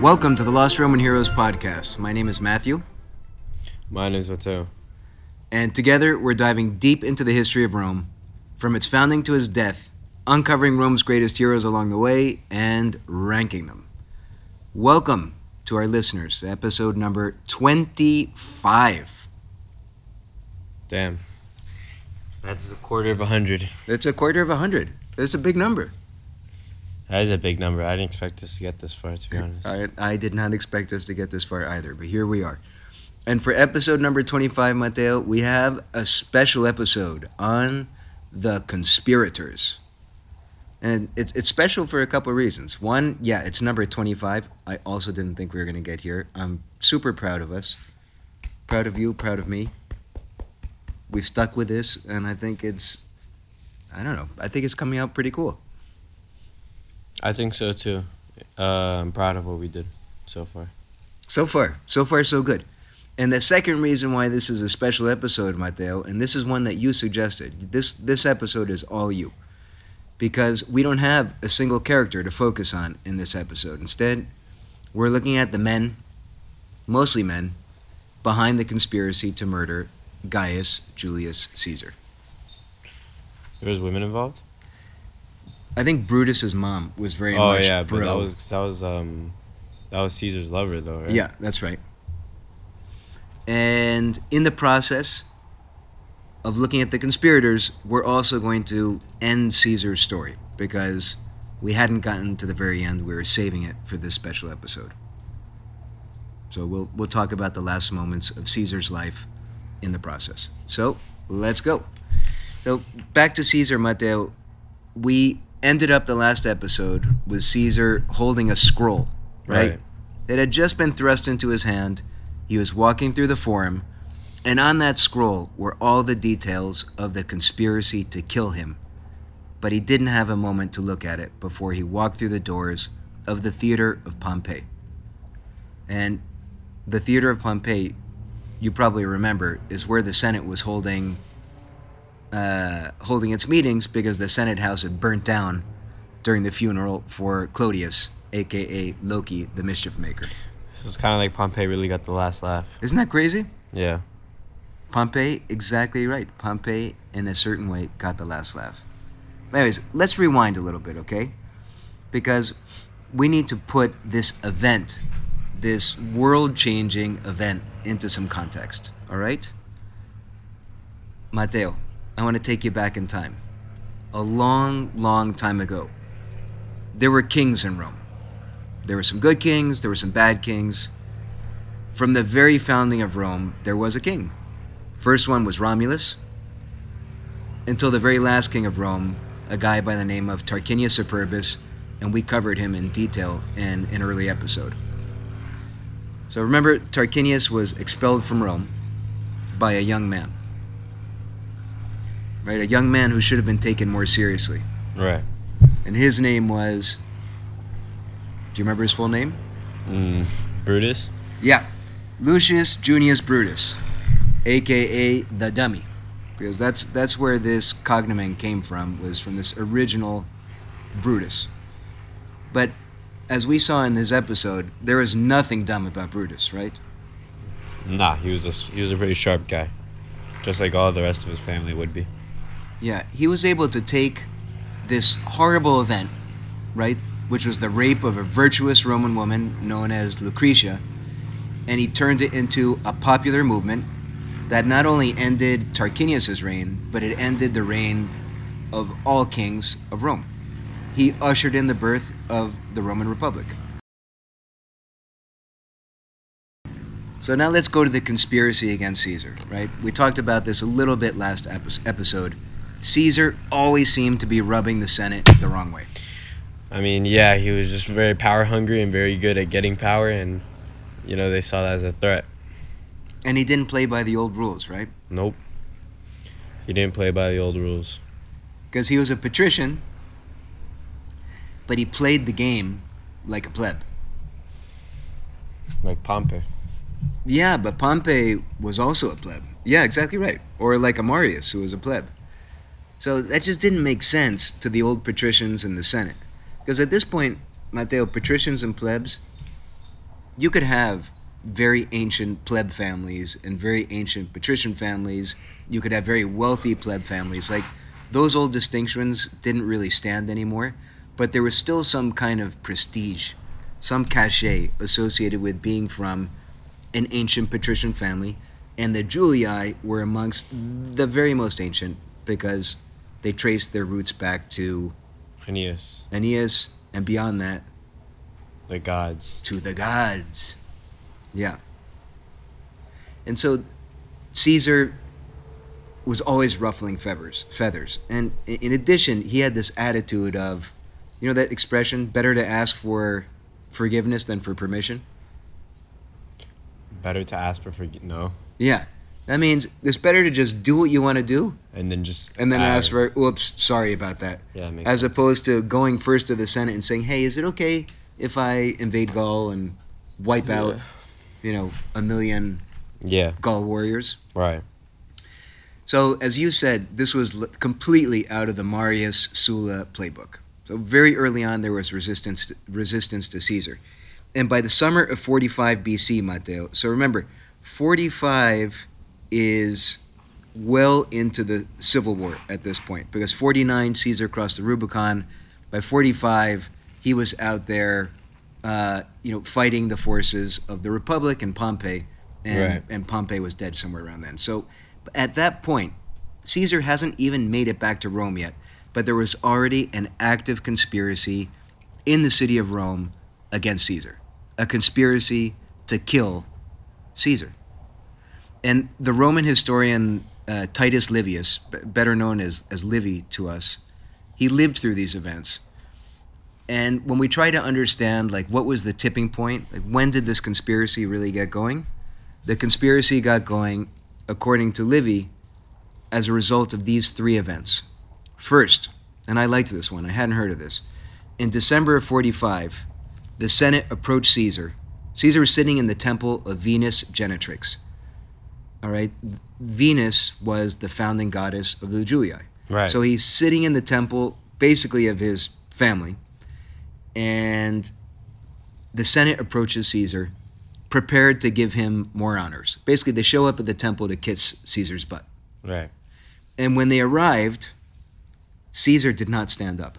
Welcome to the Lost Roman Heroes podcast. My name is Matthew, My name is Mateo. and together we're diving deep into the history of Rome, from its founding to its death, uncovering Rome's greatest heroes along the way and ranking them. Welcome to our listeners, episode number 25. Damn. That's a quarter of a hundred. That's a quarter of a hundred. That's a big number. That is a big number. I didn't expect us to get this far, to be honest. I, I did not expect us to get this far either, but here we are. And for episode number 25, Mateo, we have a special episode on the conspirators. And it's, it's special for a couple of reasons. One, yeah, it's number 25. I also didn't think we were going to get here. I'm super proud of us. Proud of you, proud of me. We stuck with this, and I think it's, I don't know, I think it's coming out pretty cool. I think so too. Uh, I'm proud of what we did so far. So far, so far, so good. And the second reason why this is a special episode, Mateo, and this is one that you suggested. This this episode is all you, because we don't have a single character to focus on in this episode. Instead, we're looking at the men, mostly men, behind the conspiracy to murder Gaius Julius Caesar. There was women involved. I think Brutus's mom was very oh much yeah, but that was that was um that was Caesar's lover though, right? Yeah, that's right. And in the process of looking at the conspirators, we're also going to end Caesar's story because we hadn't gotten to the very end. We were saving it for this special episode. So we'll we'll talk about the last moments of Caesar's life in the process. So let's go. So back to Caesar, Mateo. We ended up the last episode with Caesar holding a scroll, right? Right. It had just been thrust into his hand. He was walking through the forum, and on that scroll were all the details of the conspiracy to kill him. But he didn't have a moment to look at it before he walked through the doors of the theater of Pompey. And the theater of Pompey, you probably remember, is where the Senate was holding uh, holding its meetings because the Senate house had burnt down during the funeral for Clodius, aka Loki, the mischief maker. So it's kind of like Pompey really got the last laugh. Isn't that crazy? Yeah. Pompey, exactly right. Pompey, in a certain way, got the last laugh. Anyways, let's rewind a little bit, okay? Because we need to put this event, this world changing event, into some context, all right? Mateo, I want to take you back in time. A long, long time ago, there were kings in Rome. There were some good kings, there were some bad kings. From the very founding of Rome, there was a king. First one was Romulus, until the very last king of Rome, a guy by the name of Tarquinius Superbus, and we covered him in detail in an early episode. So remember, Tarquinius was expelled from Rome by a young man. Right? A young man who should have been taken more seriously. Right. And his name was. Do you remember his full name? Mm, Brutus. Yeah. Lucius Junius Brutus, aka the dummy. Because that's that's where this cognomen came from, was from this original Brutus. But as we saw in this episode, there is nothing dumb about Brutus, right? Nah, he was a he was a pretty sharp guy, just like all the rest of his family would be. Yeah, he was able to take this horrible event, right, which was the rape of a virtuous Roman woman known as Lucretia, and he turned it into a popular movement that not only ended Tarquinius's reign, but it ended the reign of all kings of Rome. He ushered in the birth of the Roman Republic. So now let's go to the conspiracy against Caesar, right? We talked about this a little bit last episode. Caesar always seemed to be rubbing the Senate the wrong way. I mean, yeah, he was just very power hungry and very good at getting power, and you know they saw that as a threat. And he didn't play by the old rules, right? Nope. He didn't play by the old rules. Because he was a patrician, but he played the game like a pleb. Like Pompey. Yeah, but Pompey was also a pleb. Yeah, exactly right. Or like a Marius, who was a pleb. So that just didn't make sense to the old patricians in the Senate. Because at this point, Matteo, patricians and plebs, you could have very ancient pleb families and very ancient patrician families. You could have very wealthy pleb families. Like those old distinctions didn't really stand anymore, but there was still some kind of prestige, some cachet associated with being from an ancient patrician family. And the Julii were amongst the very most ancient because they traced their roots back to Aeneas, Aeneas and beyond that the gods. to the gods. Yeah. And so Caesar was always ruffling feathers, feathers. And in addition, he had this attitude of, you know that expression, better to ask for forgiveness than for permission? Better to ask for forg no, Yeah. That means it's better to just do what you want to do and then just and then add- ask for, oops, sorry about that. Yeah, As sense. opposed to going first to the Senate and saying, hey, is it okay if I invade Gaul and wipe out, Yeah. You know, a million Yeah, Gaul warriors? right. So, as you said, this was l- completely out of the Marius Sulla playbook. So, very early on, there was resistance resistance to Caesar, and by the summer of 45 BC, Matteo. So remember, 45 is well into the civil war at this point because 49 Caesar crossed the Rubicon. By 45, he was out there, uh, you know, fighting the forces of the Republic and Pompey, and Right. and Pompey was dead somewhere around then. So at that point, Caesar hasn't even made it back to Rome yet, but there was already an active conspiracy in the city of Rome against Caesar, a conspiracy to kill Caesar. And the Roman historian uh, Titus Livius, b- better known as, as Livy to us, he lived through these events. And when we try to understand, like, what was the tipping point, like, when did this conspiracy really get going? The conspiracy got going, according to Livy, as a result of these three events. First, and I liked this one, I hadn't heard of this. In December of 45, the Senate approached Caesar. Caesar was sitting in the temple of Venus Genetrix. All right, Venus was the founding goddess of the Julii. Right. So he's sitting in the temple, basically of his family, and the Senate approaches Caesar, prepared to give him more honors. Basically, they show up at the temple to kiss Caesar's butt. right. And when they arrived, Caesar did not stand up.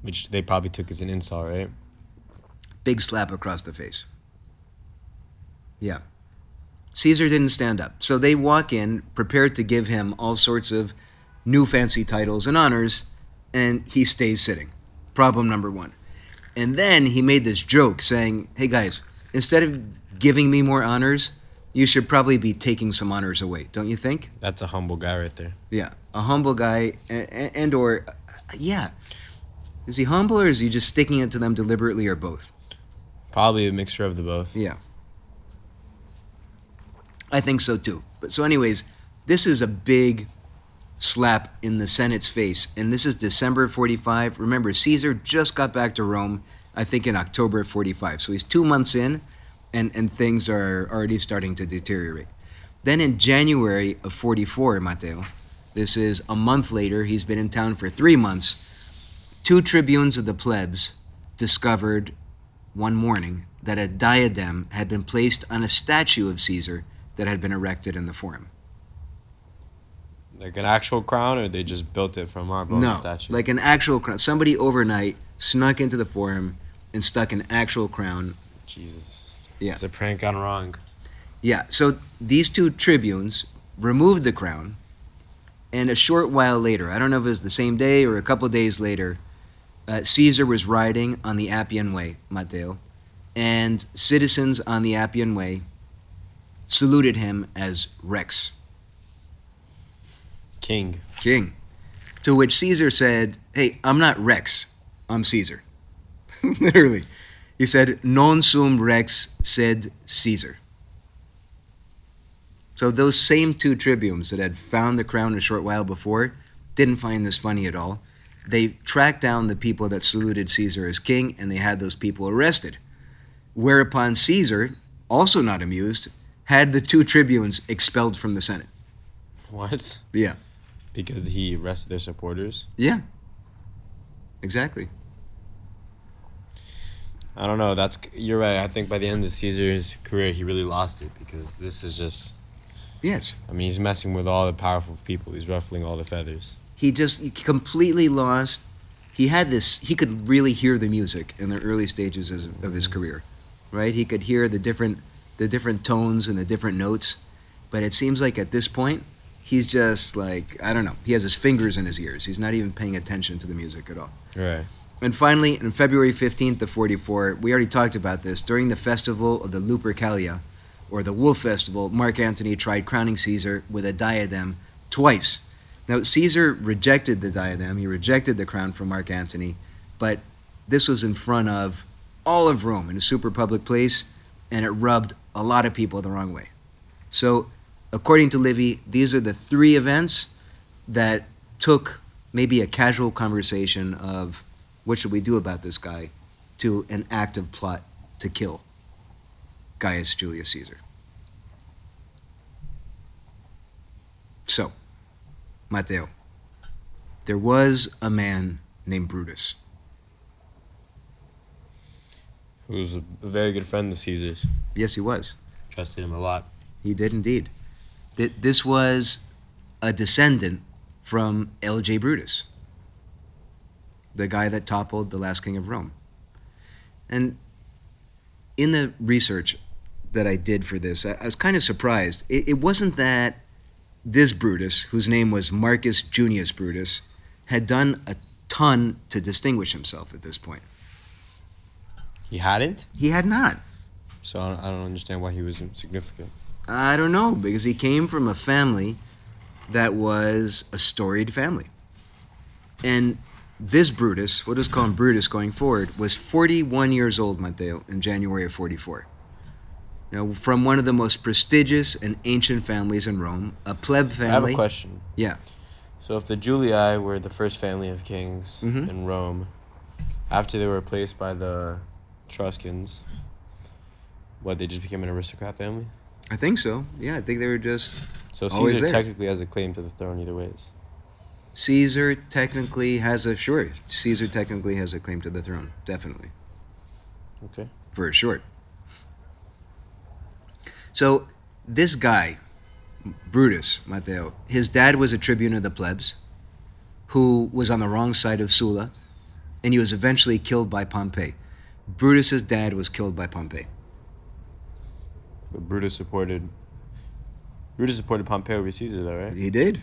Which they probably took as an insult, right? Big slap across the face. Yeah. Caesar didn't stand up. So they walk in, prepared to give him all sorts of new fancy titles and honors, and he stays sitting. Problem number one. And then he made this joke saying, hey guys, instead of giving me more honors, you should probably be taking some honors away, don't you think? That's a humble guy right there. Yeah, a humble guy, and, and or, yeah, is he humble or is he just sticking it to them deliberately or both? Probably a mixture of the both. Yeah, I think so too. But so, anyways, this is a big slap in the Senate's face, and this is December of 45. Remember, Caesar just got back to Rome, I think in October of 45. So he's two months in, and and things are already starting to deteriorate. Then in January of 44, Matteo, this is a month later. He's been in town for three months. Two tribunes of the plebs discovered one morning that a diadem had been placed on a statue of Caesar that had been erected in the forum. Like an actual crown, or they just built it from marble no, statue. like an actual crown. Somebody overnight snuck into the forum and stuck an actual crown. Jesus. Yeah. It's a prank gone wrong. Yeah, so these two tribunes removed the crown, and a short while later, I don't know if it was the same day or a couple days later, uh, Caesar was riding on the Appian Way, Matteo, and citizens on the Appian Way saluted him as Rex, King. king. To which Caesar said, Hey, I'm not Rex, I'm Caesar. Literally. He said, Non sum Rex, sed Caesar. So those same two tribunes that had found the crown a short while before didn't find this funny at all. They tracked down the people that saluted Caesar as king and they had those people arrested. Whereupon Caesar, also not amused, had the two tribunes expelled from the Senate. What? Yeah. Because he arrested their supporters? Yeah. Exactly. I don't know. That's you're right. I think by the end of Caesar's career, he really lost it because this is just. Yes. I mean, he's messing with all the powerful people. He's ruffling all the feathers. He just he completely lost. He had this. He could really hear the music in the early stages of, of his mm-hmm. career, right? He could hear the different the different tones and the different notes, but it seems like at this point, he's just like I don't know. He has his fingers in his ears. He's not even paying attention to the music at all. Right. And finally, on February 15th of 44, we already talked about this, during the festival of the Lupercalia, or the Wolf Festival, Mark Antony tried crowning Caesar with a diadem twice. Now, Caesar rejected the diadem, he rejected the crown from Mark Antony, but this was in front of all of Rome in a super public place, and it rubbed a lot of people the wrong way. So, according to Livy, these are the three events that took maybe a casual conversation of what should we do about this guy to an active plot to kill Gaius Julius Caesar. So, Matteo, there was a man named Brutus. Who was a very good friend of Caesar's. Yes, he was. Trusted him a lot. He did indeed. Th- This was a descendant from L.J. Brutus, the guy that toppled the last king of Rome. And in the research that I did for this, I, I was kind of surprised. It, it wasn't that this Brutus, whose name was Marcus Junius Brutus, had done a ton to distinguish himself at this point. He hadn't? He had not. So I don't, I don't understand why he was significant. I don't know because he came from a family that was a storied family. And this Brutus, we'll just call him Brutus going forward, was 41 years old, Matteo, in January of 44. Now, from one of the most prestigious and ancient families in Rome, a pleb family. I have a question. Yeah. So if the Julii were the first family of kings Mhm. in Rome, after they were replaced by the Etruscans, what they just became an aristocrat family? I think so. Yeah, I think they were just. So Caesar technically has a claim to the throne either ways. Caesar technically has a. Sure, Caesar technically has a claim to the throne. Definitely. Okay. for short. So this guy, Brutus Matteo, his dad was a tribune of the plebs, who was on the wrong side of Sulla, and he was eventually killed by Pompey. Brutus's dad was killed by Pompey. But Brutus supported Brutus supported Pompey over Caesar though, right? He did.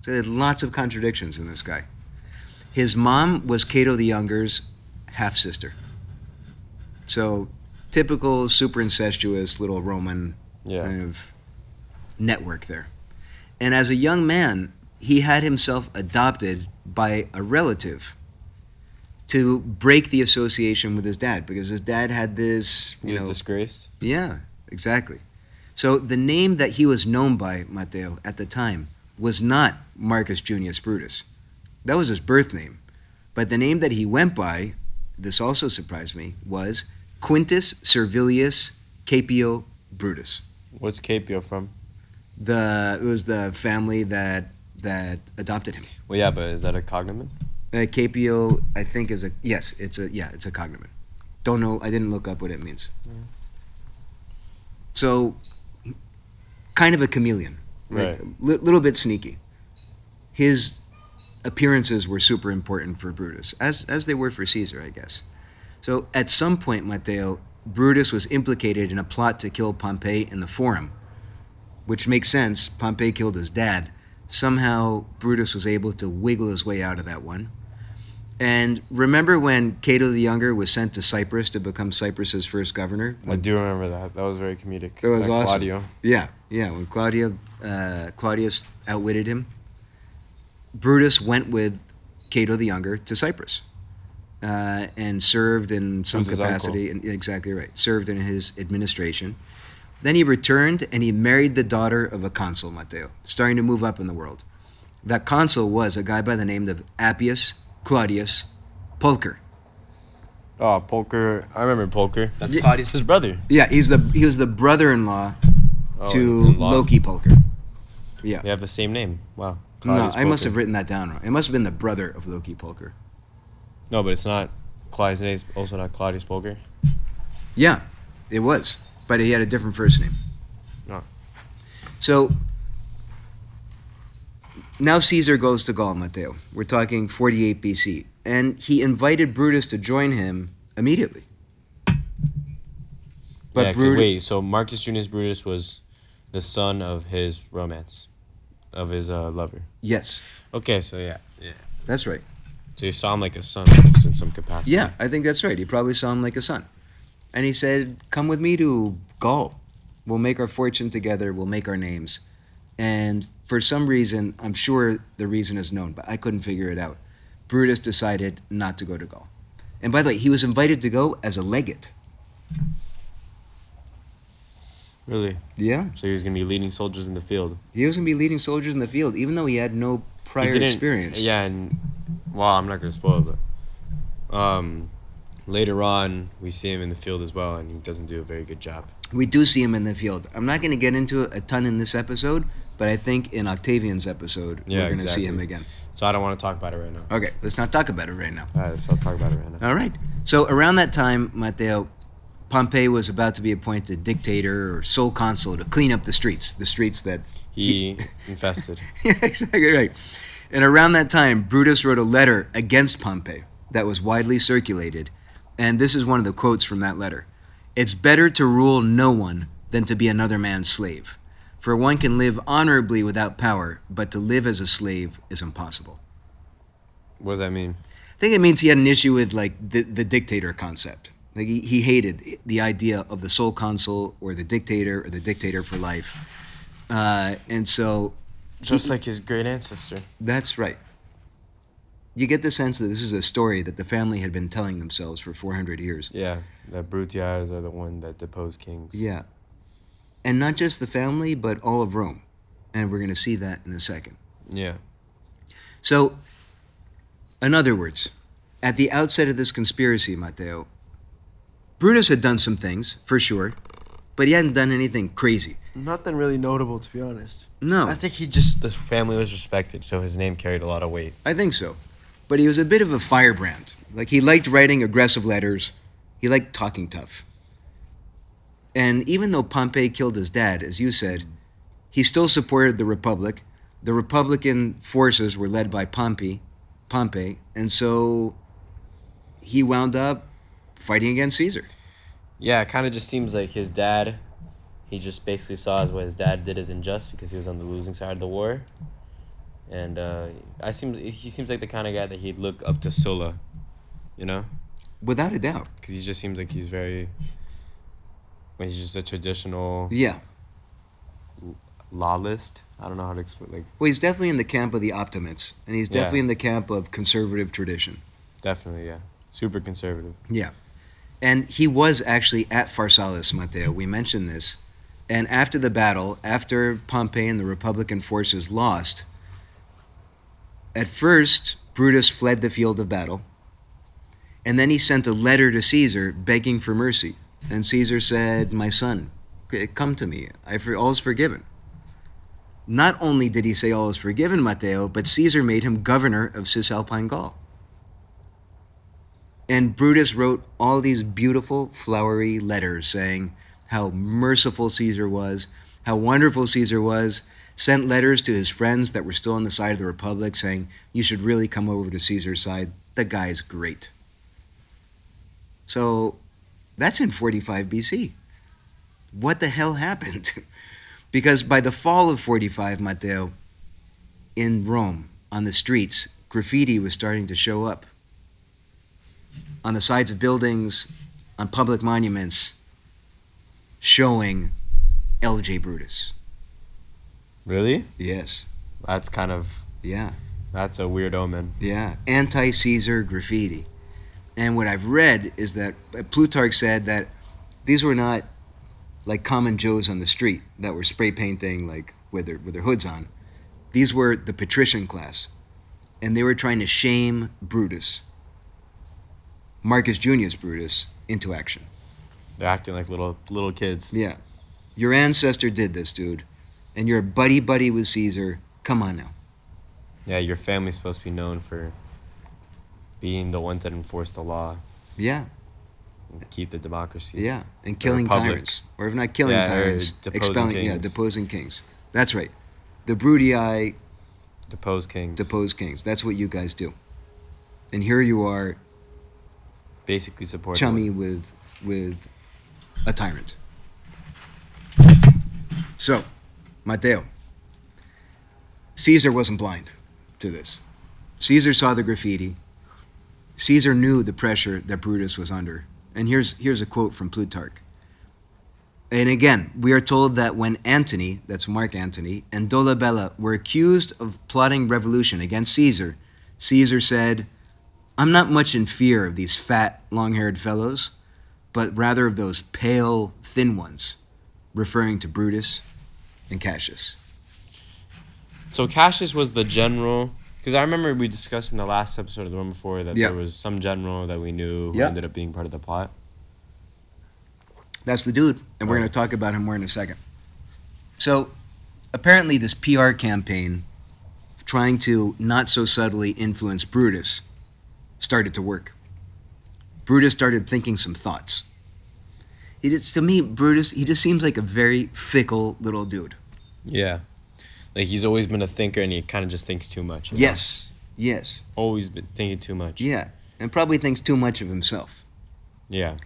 So there lots of contradictions in this guy. His mom was Cato the Younger's half sister. So typical super incestuous little Roman Yeah. kind of network there. And as a young man, he had himself adopted by a relative to break the association with his dad because his dad had this, He you was know, disgraced. yeah, exactly. So the name that he was known by, Matteo, at the time was not Marcus Junius Brutus. That was his birth name. But the name that he went by, this also surprised me, was Quintus Servilius Caepio Brutus. What's Caepio from? The it was the family that that adopted him. Well, yeah, but is that a cognomen? Uh, Caepio, I think is a yes, it's a yeah, it's a cognomen. Don't know. I didn't look up what it means. So, kind of a chameleon, Right. A li- little bit sneaky. His appearances were super important for Brutus, as as they were for Caesar, I guess. So, at some point, Matteo, Brutus was implicated in a plot to kill Pompey in the Forum, which makes sense. Pompey killed his dad. Somehow, Brutus was able to wiggle his way out of that one. And remember when Cato the Younger was sent to Cyprus to become Cyprus's first governor? I do remember that. That was very comedic. That was awesome. Claudio. Yeah, yeah. When Claudio, uh, Claudius outwitted him, Brutus went with Cato the Younger to Cyprus uh, and served in some capacity. And, exactly right. Served in his administration. Then he returned and he married the daughter of a consul, Matteo, starting to move up in the world. That consul was a guy by the name of Appius Claudius Pulcher. Oh, ah, Poker. I remember Poker. That's Yeah. Claudius' his brother. Yeah, he's the he was the brother-in-law Oh, to in law. Loki Poker. Yeah. They have the same name. Wow. No, Claudius I must have written that down wrong. It must have been the brother of Loki Poker. No, but it's not. Claudius' name is also not Claudius Poker. Yeah, it was, but he had a different first name. No. So now Caesar goes to Gaul, Matteo. We're talking 48 BC, and he invited Brutus to join him immediately. But yeah, Brutus, wait. So Marcus Junius Brutus was the son of his romance, of his uh, lover. yes, Okay, so yeah, yeah. that's right. So you saw him like a son, in some capacity. Yeah, I think that's right. He probably saw him like a son. And he said, Come with me to Gaul. We'll make our fortune together. We'll make our names. And for some reason, I'm sure the reason is known, but I couldn't figure it out. Brutus decided not to go to Gaul. And by the way, he was invited to go as a legate. Really? Yeah. So he was gonna be leading soldiers in the field. He was going to be leading soldiers in the field, even though he had no prior experience. Yeah, and well, I'm not gonna spoil it. But, um, later on, we see him in the field as well, and he doesn't do a very good job. We do see him in the field. I'm not going to get into it a ton in this episode, but I think in Octavian's episode, Yeah, we're going to see him again. So I don't want to talk about it right now. Okay, let's not talk about it right now. All right, so I'll talk about it right now. All right. So around that time, Matteo, Pompey was about to be appointed dictator or sole consul to clean up the streets, the streets that He infested. yeah, exactly right. And around that time, Brutus wrote a letter against Pompey that was widely circulated. And this is one of the quotes from that letter It's better to rule no one than to be another man's slave. For one can live honorably without power, but to live as a slave is impossible. What does that mean? I think it means he had an issue with like the, the dictator concept. Like he, he hated the idea of the sole consul or the dictator or the dictator for life. Uh, and so Just like his great ancestor. that's right. You get the sense that this is a story that the family had been telling themselves for 400 years. Yeah, the Brutias are the one that deposed kings. Yeah. And not just the family, but all of Rome. And we're going to see that in a second. Yeah. So, in other words, at the outset of this conspiracy, Matteo, Brutus had done some things, for sure, but he hadn't done anything crazy. Nothing really notable, to be honest. No, I think he just the family was respected, so his name carried a lot of weight. I think so. But he was a bit of a firebrand. Like, he liked writing aggressive letters, he liked talking tough. And even though Pompey killed his dad, as you said, he still supported the Republic. The Republican forces were led by Pompey, Pompey, and so he wound up fighting against Caesar. Yeah, it kind of just seems like his dad. He just basically saw what his dad did as unjust because he was on the losing side of the war. And uh, I seem he seems like the kind of guy that he'd look up to Sulla, you know, Without a doubt. because he just seems like he's very. He's just a traditional Yeah. lawlist. I don't know how to explain. Like, Well, he's definitely in the camp of the optimists, and he's Yeah. definitely in the camp of conservative tradition. definitely, yeah, super conservative. Yeah. And he was actually at Pharsalus, Matteo. We mentioned this. And after the battle, after Pompey and the Republican forces lost, at first, Brutus fled the field of battle. And then he sent a letter to Caesar begging for mercy. And Caesar said, My son, come to me. I for, all is forgiven. Not only did he say all is forgiven, Matteo, but Caesar made him governor of Cisalpine Gaul. And Brutus wrote all these beautiful, flowery letters saying how merciful Caesar was, how wonderful Caesar was, sent letters to his friends that were still on the side of the Republic saying, You should really come over to Caesar's side. The guy's great. So that's in 45 BC. What the hell happened? because by the fall of 45, Matteo, in Rome, on the streets, graffiti was starting to show up on the sides of buildings, on public monuments, showing L.J. Brutus. Really? Yes. That's kind of Yeah. that's a weird omen. Yeah. Anti Caesar graffiti. And what I've read is that uh, Plutarch said that these were not like common Joes on the street that were spray painting like with their, with their hoods on. These were the patrician class. And they were trying to shame Brutus. Marcus Junius Brutus into action. They're acting like little little kids. Yeah. Your ancestor did this, dude. And you're buddy buddy with Caesar. Come on now. Yeah, your family's supposed to be known for being the ones that enforce the law Yeah. and keep the democracy. Yeah. And killing tyrants. Or if not killing Yeah, tyrants, deposing expelling yeah, deposing kings. That's right. The Brutii Depose kings. depose kings. That's what you guys do. And here you are Basically support. chummy with with a tyrant. So, Matteo. Caesar wasn't blind to this. Caesar saw the graffiti. Caesar knew the pressure that Brutus was under. And here's here's a quote from Plutarch. And again, we are told that when Antony, that's Mark Antony, and Dolabella were accused of plotting revolution against Caesar, Caesar said, I'm not much in fear of these fat, long haired fellows, but rather of those pale, thin ones, referring to Brutus and Cassius. So Cassius was the general. Because I remember we discussed in the last episode of the one before that Yeah. there was some general that we knew who Yeah. ended up being part of the plot. That's the dude, and we're going to talk about him more in a second. So, apparently, this PR campaign trying to not so subtly influence Brutus started to work. Brutus started thinking some thoughts. He just, to me, Brutus, he just seems like a very fickle little dude. Yeah. Like he's always been a thinker and he kind of just thinks too much. you know? Yes, yes, Always been thinking too much. yeah, and probably thinks too much of himself. Yeah.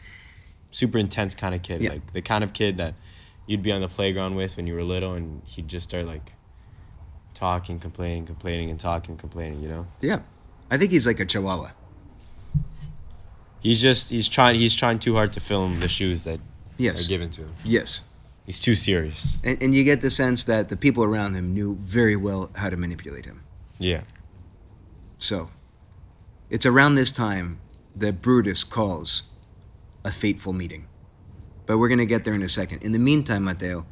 Super intense kind of kid. Yeah. Like the kind of kid that you'd be on the playground with when you were little and he'd just start like talking, complaining, complaining, and talking, complaining, you know? Yeah, I think he's like a chihuahua. He's just he's trying he's trying too hard to fill in the shoes that Yes, are given to him. yes. He's too serious. And, and you get the sense that the people around him knew very well how to manipulate him. Yeah. So, it's around this time that Brutus calls a fateful meeting. But we're going to get there in a second. In the meantime, Matteo,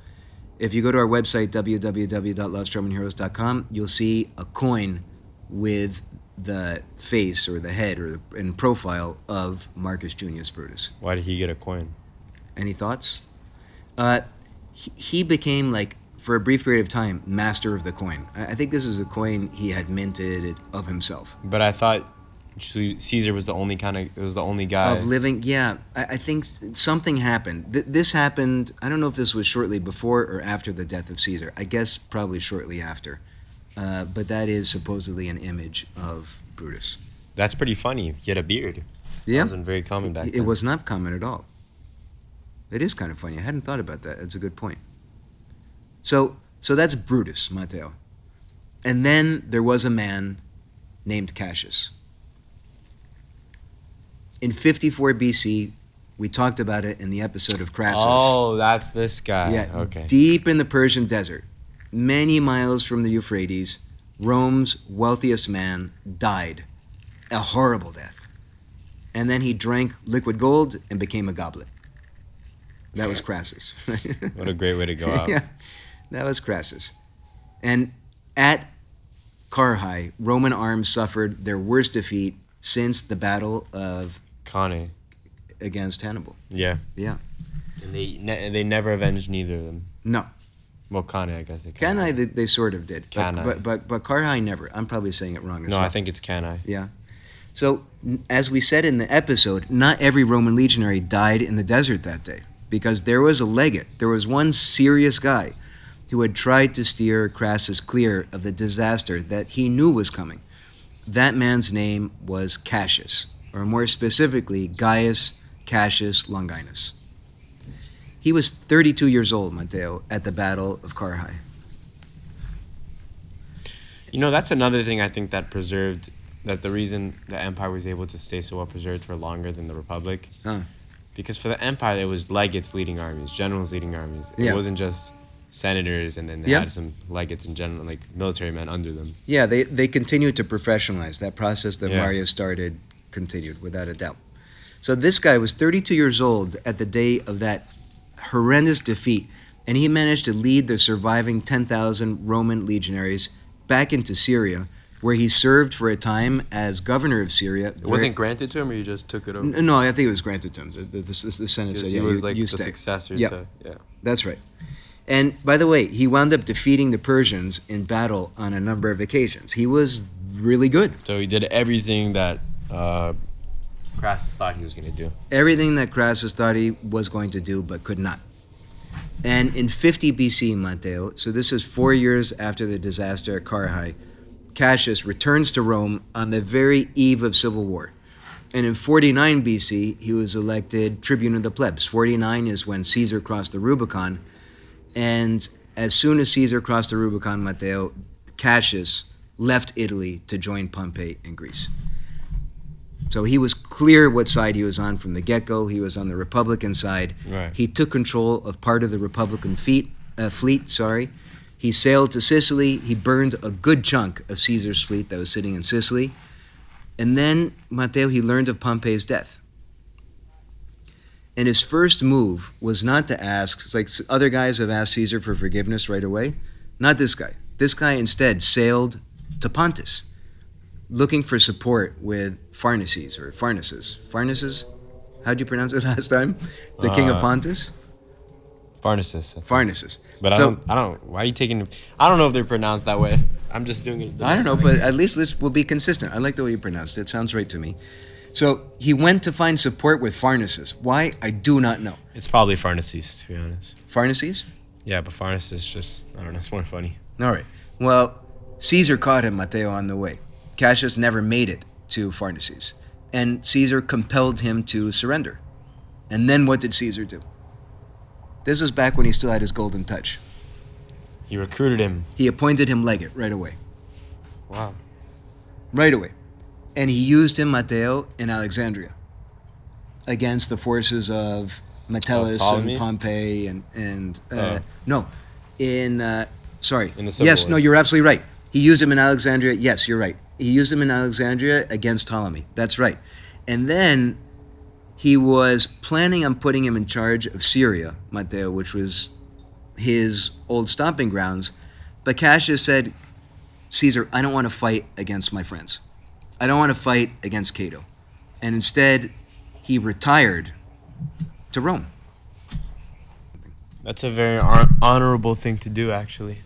if you go to our website, www.lostromanheroes.com, you'll see a coin with the face or the head or the and profile of Marcus Junius Brutus. Why did he get a coin? Any thoughts? Uh, he, he became like for a brief period of time master of the coin. I, I think this is a coin he had minted of himself. But I thought Caesar was the only kind of it was the only guy. of living yeah I, I think something happened Th- this happened i don't know if this was shortly before or after the death of caesar i guess probably shortly after uh, but that is supposedly an image of brutus That's pretty funny. He had a beard. yeah it wasn't very common back it, then. it was not common at all it is kind of funny i hadn't thought about that that's a good point so so that's brutus matteo and then there was a man named cassius in 54 bc we talked about it in the episode of crassus Oh, that's this guy. Yeah, Okay. deep in the Persian desert, many miles from the Euphrates, Rome's wealthiest man died a horrible death. And then he drank liquid gold and became a goblet. That was Crassus. What a great way to go out. yeah, that was Crassus. And at Carrhae, Roman arms suffered their worst defeat since the battle of Kane. against Hannibal. Yeah. Yeah. And they ne- they never avenged neither of them. No, Well, Kane, I guess they Cannae they, they sort of did, but Cannae. but but, but Carrhae never. I'm probably saying it wrong as No, well. I think it's Kane. Yeah. So, n- as we said in the episode, not every Roman legionary died in the desert that day because there was a legate. There was one serious guy who had tried to steer Crassus clear of the disaster that he knew was coming. That man's name was Cassius, or more specifically, Gaius Cassius Longinus. He was 32 years old, Matteo, at the Battle of Carrhae. You know, that's another thing I think that preserved that the reason the empire was able to stay so well preserved for longer than the republic. Huh. Because for the empire, it was legates leading armies, generals leading armies. It Yeah. wasn't just senators and then they Yeah. had some legates and general like military men under them. Yeah, they, they continued to professionalize. That process that Yeah. Mario started continued, without a doubt. So this guy was 32 years old at the day of that horrendous defeat, and he managed to lead the surviving 10,000 Roman legionaries back into Syria where he served for a time as governor of Syria. It wasn't granted to him, or you just took it over. N- No, I think it was granted to him. The, the, the, the Senate Because said, he yeah, was you, like you the stay. successor Yeah. to yeah. That's right. And by the way, he wound up defeating the Persians in battle on a number of occasions. He was really good. So he did everything that uh, Crassus thought he was gonna do. Everything that Crassus thought he was going to do but could not. And in 50 BC, Matteo, so this is four years after the disaster at Carrhae, Cassius returns to Rome on the very eve of civil war. And in 49 BC, he was elected tribune of the plebs. 49 is when Caesar crossed the Rubicon. And as soon as Caesar crossed the Rubicon, Matteo, Cassius left Italy to join Pompey in Greece. So he was clear what side he was on from the get go. He was on the Republican side. Right. He took control of part of the Republican fleet. Uh, fleet, sorry. He sailed to Sicily. He burned a good chunk of Caesar's fleet that was sitting in Sicily. And then, Matteo, he learned of Pompey's death. And his first move was not to ask, it's like other guys have asked Caesar for forgiveness right away. Not this guy. This guy instead sailed to Pontus, looking for support with Pharnaces or Pharnaces. Pharnaces? How'd you pronounce it last time? The king of Uh, Pontus? Pharnaces. Pharnaces. But I So- don't. I don't. Why are you taking? I don't know if they're pronounced that way. I'm just doing it. I don't know, but at least this will be consistent. I like the way you pronounced it. It sounds right to me. So he went to find support with Pharnaces. Why? I do not know. It's probably Pharnaces, to be honest. Pharnaces? Yeah, but Pharnaces just. I don't know. It's more funny. All right. Well, Caesar caught him, Matteo, on the way. Cassius never made it to Pharnaces. And Caesar compelled him to surrender. And then what did Caesar do? This was back when he still had his golden touch. He recruited him. He appointed him legate right away. Wow. right away. And he used him, Matteo, in Alexandria against the forces of Metellus Ptolemy? and Pompey and, and uh, Oh. no, in, uh, sorry. In the Civil yes, War. no, you're absolutely right. He used him in Alexandria. Yes, you're right. He used him in Alexandria against Ptolemy. That's right. And then he was planning on putting him in charge of Syria, Matteo, which was his old stomping grounds. But Cassius said, Caesar, I don't want to fight against my friends. I don't want to fight against Cato. And instead, he retired to Rome. That's a very hon- thing to do, actually.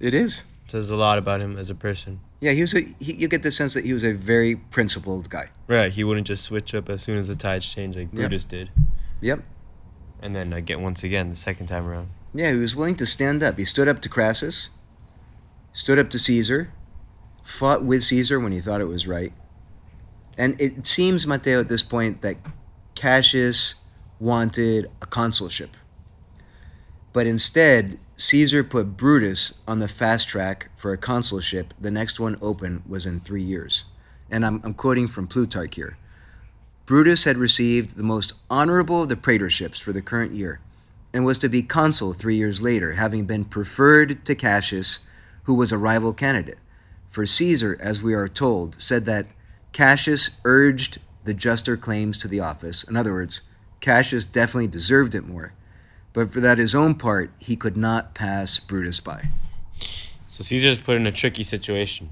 It is. It says a lot about him as a person. Yeah, he was a, he, you get the sense that he was a very principled guy. Right. He wouldn't just switch up as soon as the tides changed like. Brutus did. Yep. And then uh, get once again the second time around. Yeah, he was willing to stand up. He stood up to Crassus, stood up to Caesar, fought with Caesar when he thought it was right. And it seems, Matteo, at this point, that Cassius wanted a consulship. But instead, Caesar put Brutus on the fast track for a consulship. The next one open was in three years. And I'm, I'm quoting from Plutarch here. Brutus had received the most honorable of the praetorships for the current year and was to be consul three years later, having been preferred to Cassius, who was a rival candidate. For Caesar, as we are told, said that Cassius urged the juster claims to the office. In other words, Cassius definitely deserved it more, but for that his own part, he could not pass Brutus by. So Caesar's put in a tricky situation.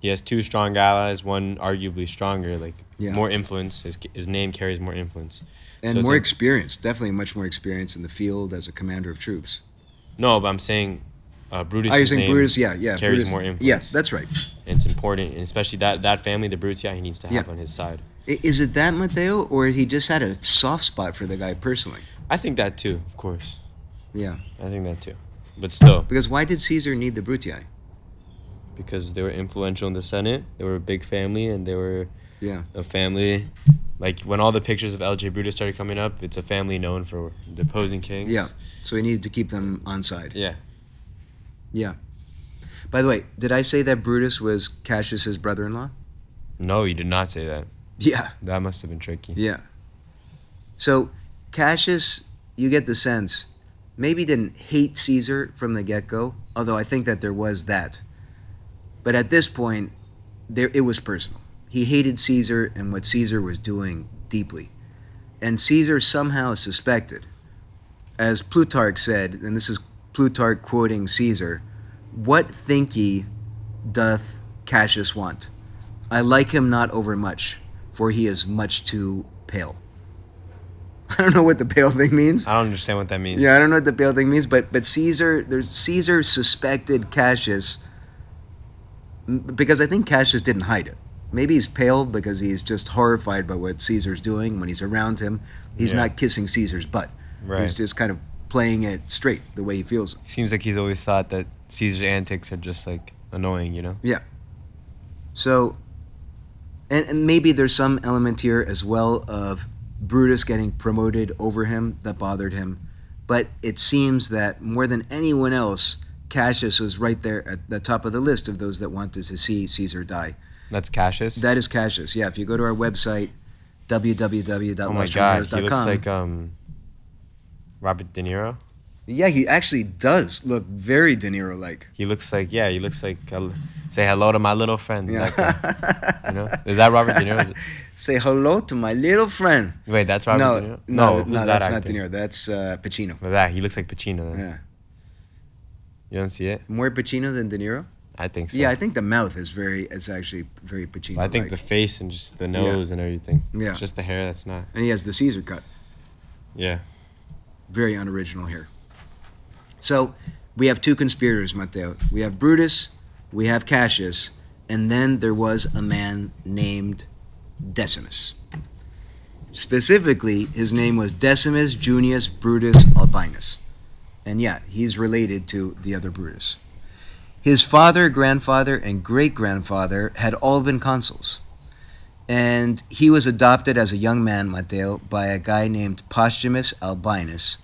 He has two strong allies, one arguably stronger, like Yeah. more influence. His, his name carries more influence. And So more like- experience, definitely much more experience in the field as a commander of troops. No, but I'm saying uh, Brutus. I name Brutus, yeah, yeah. carries Brutus, more influence. Yes, that's right. and it's important, and especially that that family, the Brutus, yeah, he needs to have Yeah. on his side. Is it that, Matteo, or he just had a soft spot for the guy personally? I think that too, of course. Yeah. I think that too, but still, Because why did Caesar need the Brutii? because they were influential in the Senate, they were a big family, and they were Yeah. a family. Like when all the pictures of LJ Brutus started coming up, it's a family known for deposing kings. Yeah. So he needed to keep them on side. Yeah. Yeah. By the way, did I say that Brutus was Cassius's brother-in-law? No, you did not say that. Yeah. That must have been tricky. Yeah. So Cassius, you get the sense, maybe didn't hate Caesar from the get-go, although I think that there was that. But at this point, there it was personal. He hated Caesar and what Caesar was doing deeply. And Caesar somehow suspected, as Plutarch said, and this is Plutarch quoting Caesar, what think ye doth Cassius want? I like him not overmuch, for he is much too pale. I don't know what the pale thing means. I don't understand what that means. Yeah, I don't know what the pale thing means, but but Caesar, there's Caesar suspected Cassius because I think Cassius didn't hide it. Maybe he's pale because he's just horrified by what Caesar's doing when he's around him. He's Yeah. not kissing Caesar's butt. Right. He's just kind of playing it straight the way he feels. Seems like he's always thought that Caesar's antics are just like annoying, you know? Yeah. So, and, and maybe there's some element here as well of Brutus getting promoted over him that bothered him. But it seems that more than anyone else, Cassius was right there at the top of the list of those that wanted to see Caesar die. That's Cassius. That is Cassius. Yeah, if you go to our website, www.lostromanheroes.com. oh my god, he looks like um Robert De Niro. yeah, he actually does look very De Niro like. He looks like yeah, he looks like uh, say hello to my little friend. Yeah. that guy. you know, is that Robert De Niro? Say hello to my little friend. Wait, that's Robert no, De Niro. no, who's no, that that's actor? not De Niro. That's uh, Pacino. That he looks like Pacino. Then. Yeah, You don't see it? more Pacino than De Niro. I think so. Yeah, I think the mouth is very is actually very Pacino. I think the face and just the nose and everything. Yeah. It's just the hair that's not. and he has the Caesar cut. Yeah. Very unoriginal here. So we have two conspirators, Matteo. We have Brutus, we have Cassius, and then there was a man named Decimus. Specifically, his name was Decimus Junius Brutus Albinus. And yeah, he's related to the other Brutus. His father, grandfather, and great grandfather had all been consuls. And he was adopted as a young man, Matteo, by a guy named Posthumus Albinus,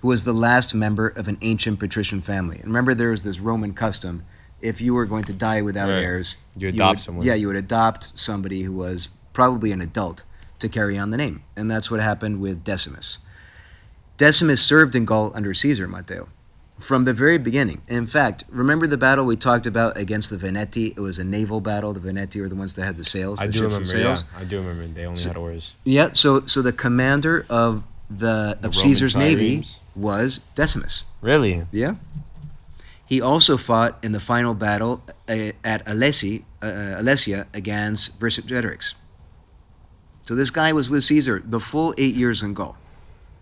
who was the last member of an ancient patrician family. And remember, there was this Roman custom if you were going to die without Right. heirs, You adopt would, someone. Yeah, you would adopt somebody who was probably an adult to carry on the name. And that's what happened with Decimus. Decimus served in Gaul under Caesar, Matteo, from the very beginning. In fact, remember the battle we talked about against the Veneti? It was a naval battle. The Veneti were the ones that had the sails, the I do ships remember. with Yeah. I do remember. They only So- had oars. Yeah, so so the commander of the, The of Roman Caesar's navy triremes? was Decimus. Really? Yeah. He also fought in the final battle uh, at Alessi, uh, Alesia against Vercingetorix. So this guy was with Caesar the full eight years in Gaul.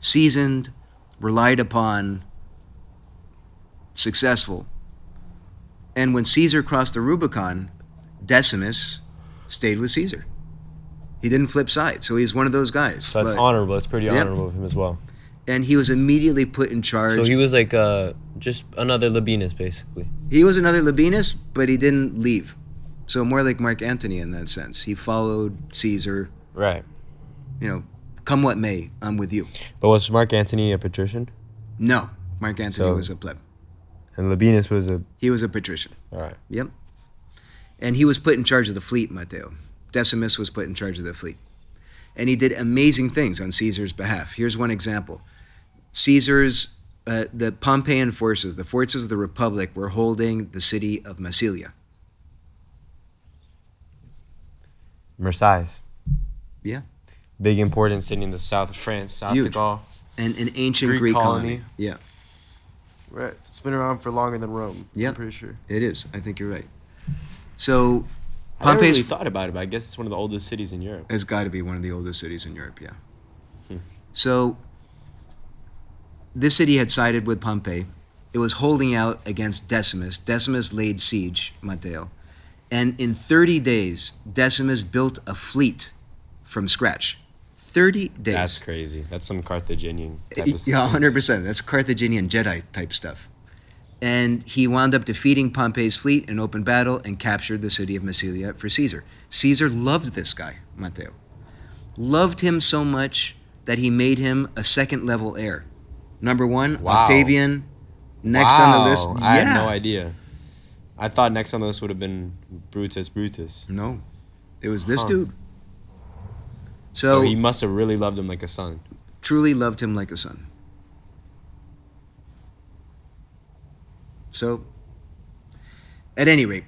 Seasoned, relied upon, successful. And when Caesar crossed the Rubicon, Decimus stayed with Caesar. He didn't flip sides, so he's one of those guys. So that's But- honorable. It's pretty Yep. honorable of him as well. and he was immediately put in charge. So he was like uh just another Labienus basically. He was another Labienus, but he didn't leave. So more like Mark Antony in that sense. He followed Caesar. Right. You know, come what may, I'm with you. But was Mark Antony a patrician? No, Mark Antony So- was a pleb. And Labienus was a He was a patrician. all right. Yep. And he was put in charge of the fleet, Matteo. Decimus was put in charge of the fleet. And he did amazing things on Caesar's behalf. Here's one example Caesar's, uh, the Pompeian forces, the forces of the Republic, were holding the city of Massilia. Marseilles. Yeah. Big important city in the south of France, south of Huge. Gaul. And an ancient Greek Greek, colony. colony. Yeah. Right. It's been around for longer than Rome. Yeah. I'm pretty sure. It is. I think you're right. So, I never really thought about it, but I guess it's one of the oldest cities in Europe. It's got to be one of the oldest cities in Europe. Yeah. Hmm. So, this city had sided with Pompey. It was holding out against Decimus. Decimus laid siege, Matteo, and in 30 days, Decimus built a fleet from scratch. 30 days. That's crazy. That's some Carthaginian type of Yeah, hundred percent. That's Carthaginian Jedi type stuff. And he wound up defeating Pompey's fleet in open battle and captured the city of Massilia for Caesar. Caesar loved this guy, Matteo. Loved him so much that he made him a second level heir. Number one, Wow. Octavian. Next on the list, Wow, yeah. I had no idea. I thought next on the list would have been Brutus Brutus. No, it was this Huh. dude. So, So, he must have really loved him like a son. truly loved him like a son. So, at any rate,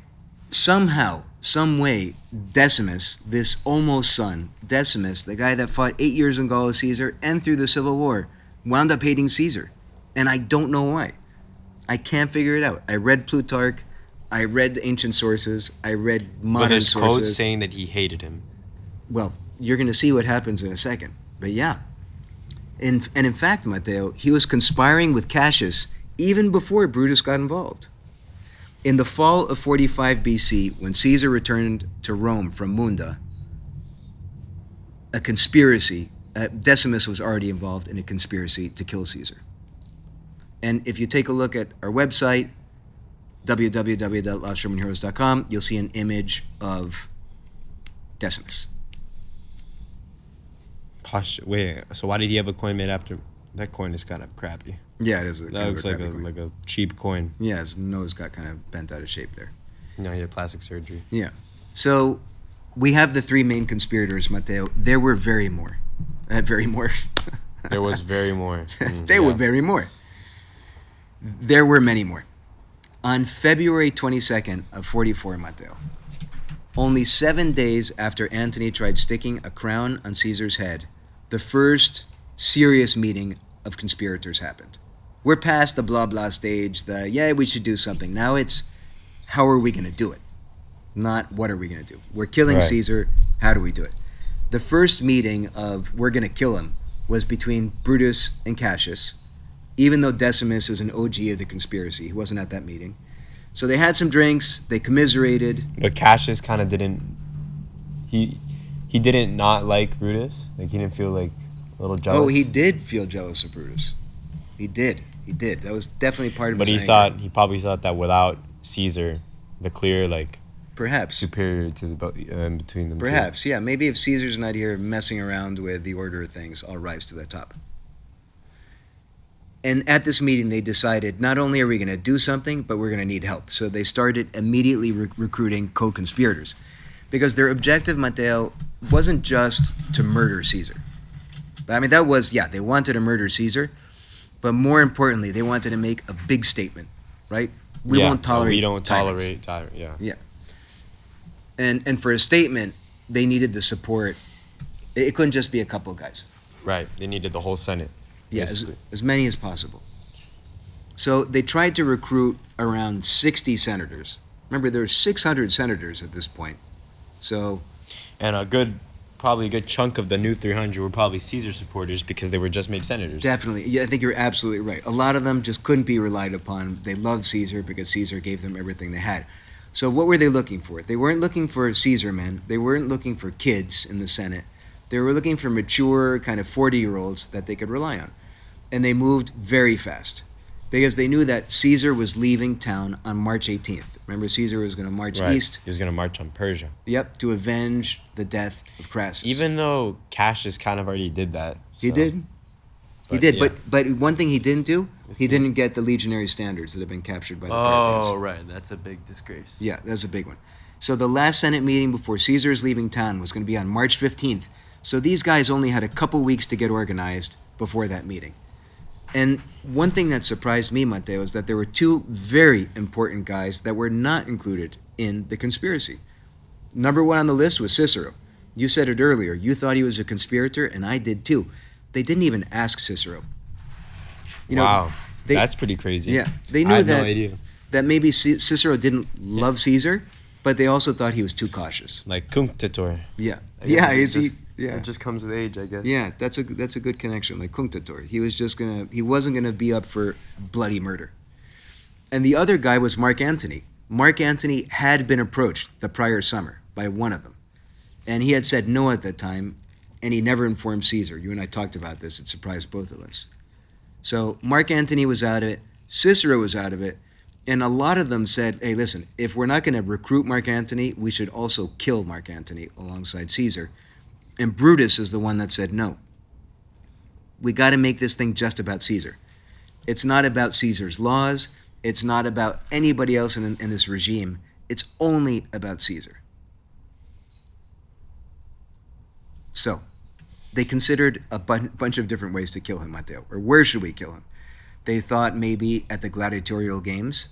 somehow, some way, Decimus, this almost son, Decimus, the guy that fought eight years in Gaul with Caesar and through the Civil War, wound up hating Caesar. And I don't know why. I can't figure it out. I read Plutarch. I read ancient sources. I read modern But there's quotes sources. saying that he hated him. well, you're going to see what happens in a second. But yeah. In, and in fact, Matteo, he was conspiring with Cassius even before Brutus got involved. In the fall of 45 BC, when Caesar returned to Rome from Munda, a conspiracy, uh, Decimus was already involved in a conspiracy to kill Caesar. And if you take a look at our website, www.lostromanheroes.com, you'll see an image of Decimus. Posh- Wait, so why did he have a coin made after? That coin is kind of crappy. Yeah, it is. A, That kind of looks like a coin. like a cheap coin. Yeah, his nose got kind of bent out of shape there. No, he had plastic surgery. Yeah. So we have the three main conspirators, Matteo. There were very more. Uh, very more. There was very more. Mm, there were very more. There were many more. On February 22nd of 44, Matteo, only seven days after Antony tried sticking a crown on Caesar's head, the first serious meeting of conspirators happened. We're past the blah blah stage, the yeah, we should do something. Now it's how are we going to do it? Not what are we going to do? We're killing Right. Caesar. How do we do it? The first meeting of we're going to kill him was between Brutus and Cassius, even though Decimus is an OG of the conspiracy. He wasn't at that meeting. So they had some drinks, they commiserated. But Cassius kind of didn't. He he didn't not like Brutus. Like he didn't feel like a little jealous. Oh, he did feel jealous of Brutus. He did. He did. That was definitely part of But he anger. thought he probably thought that without Caesar, the clear like perhaps superior to the uh, between them. two. Perhaps, yeah. Maybe if Caesar's not here messing around with the order of things, I'll rise to the top. And at this meeting, they decided not only are we going to do something, but we're going to need help. So they started immediately re- recruiting co conspirators. Because their objective, Matteo, wasn't just to murder Caesar. But, I mean, that was, yeah, they wanted to murder Caesar. But more importantly, they wanted to make a big statement, right? We Yeah, won't oh, tolerate. We don't tyrants. tolerate tyrant. Yeah. Yeah. And, and for a statement, they needed the support. It it couldn't just be a couple of guys. Right. They needed the whole Senate. Yeah, as, as many as possible. So they tried to recruit around 60 senators. Remember, there were 600 senators at this point. So, And a good, probably a good chunk of the new 300 were probably Caesar supporters because they were just made senators. definitely, yeah, I think you're absolutely right. A lot of them just couldn't be relied upon. They loved Caesar because Caesar gave them everything they had. So, what were they looking for? They weren't looking for Caesar men, they weren't looking for kids in the Senate. They were looking for mature, kind of 40 year olds that they could rely on. And they moved very fast because they knew that Caesar was leaving town on March 18th. Remember, Caesar was going to march Right. east, He was gonna march on Persia. yep, to avenge the death of Crassus. Even though Cassius kind of already did that. he so- did, he did, yeah. but but one thing he didn't do, he It's- didn't get the legionary standards that have been captured by the Oh, Parthians. right. That's a big disgrace. Yeah, that's a big one. So the last Senate meeting before Caesar is leaving town was going to be on March 15th. So these guys only had a couple weeks to get organized before that meeting. And one thing that surprised me, Matteo, is that there were two very important guys that were not included in the conspiracy. Number one on the list was Cicero. You said it earlier. You thought he was a conspirator, and I did too. They didn't even ask Cicero. You know, wow. they- That's pretty crazy. yeah, they I knew that no idea. that maybe C- Cicero didn't love Caesar, but they also thought he was too cautious. Like cunctator. Yeah, yeah, guess it is he? Yeah, It just comes with age, I guess. yeah. That's a that's a good connection, like Cunctator. He was just gonna he wasn't gonna be up for bloody murder. And the other guy was Mark Antony. Mark Antony had been approached the prior summer by one of them, and he had said no at that time, and he never informed Caesar. You and I talked about this. It surprised both of us. So Mark Antony was out of it. Cicero was out of it. And a lot of them said, hey, listen, if we're not going to recruit Mark Antony, we should also kill Mark Antony alongside Caesar. And Brutus is the one that said, no. We got to make this thing just about Caesar. It's not about Caesar's laws. It's not about anybody else in, in this regime. It's only about Caesar. So, they considered a bun- bunch of different ways to kill him, Matteo. Or where should we kill him? They thought maybe at the gladiatorial games.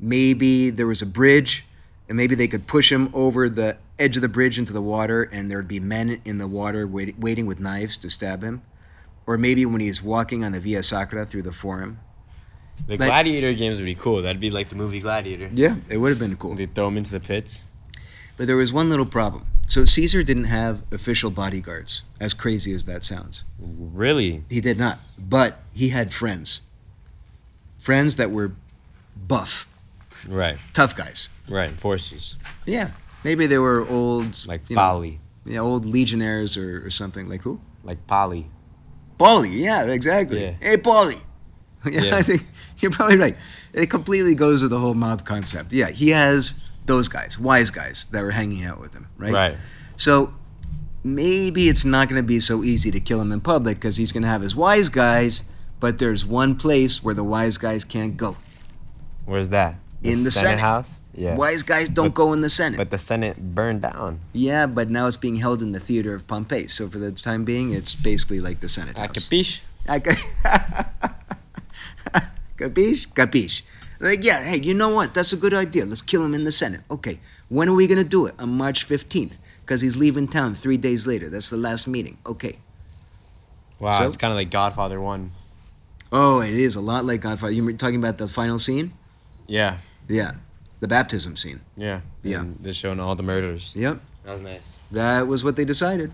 Maybe there was a bridge, and maybe they could push him over the edge of the bridge into the water, and there would be men in the water wait- waiting with knives to stab him. Or maybe when he's walking on the Via Sacra through the Forum. The gladiator games would be cool. That'd be like the movie Gladiator. Yeah, it would have been cool. They throw him into the pits. But there was one little problem. So Caesar didn't have official bodyguards, as crazy as that sounds. Really? He did not. But he had friends. Friends that were buff, Right. tough guys. Right. Forces Yeah. Maybe they were old, like you know, yeah, old legionnaires or, or something. Like who? like Pali. Paulie. Yeah, exactly. Yeah. Hey, Paulie. Yeah, Yeah. I think you're probably right. It completely goes with the whole mob concept. Yeah, he has those guys, wise guys, that were hanging out with him, right? Right. So maybe it's not going to be so easy to kill him in public because he's going to have his wise guys, but there's one place where the wise guys can't go. Where's that? In the Senate. House. Yeah. Wise guys don't But- go in the Senate. But the Senate burned down. yeah, but now it's being held in the theater of Pompey. So for the time being, it's basically like the Senate House. capiche. I ca- capiche? Capiche. Like, yeah, hey, you know what? That's a good idea. Let's kill him in the Senate. Okay, when are we going to do it? On March 15th, because he's leaving town three days later. That's the last meeting. Okay. Wow, So- it's kind of like Godfather One. Oh, it is a lot like Godfather. You were talking about the final scene? Yeah. Yeah, the baptism scene. Yeah. Yeah. And they're showing all the murders. Yep, That was nice. that was what they decided.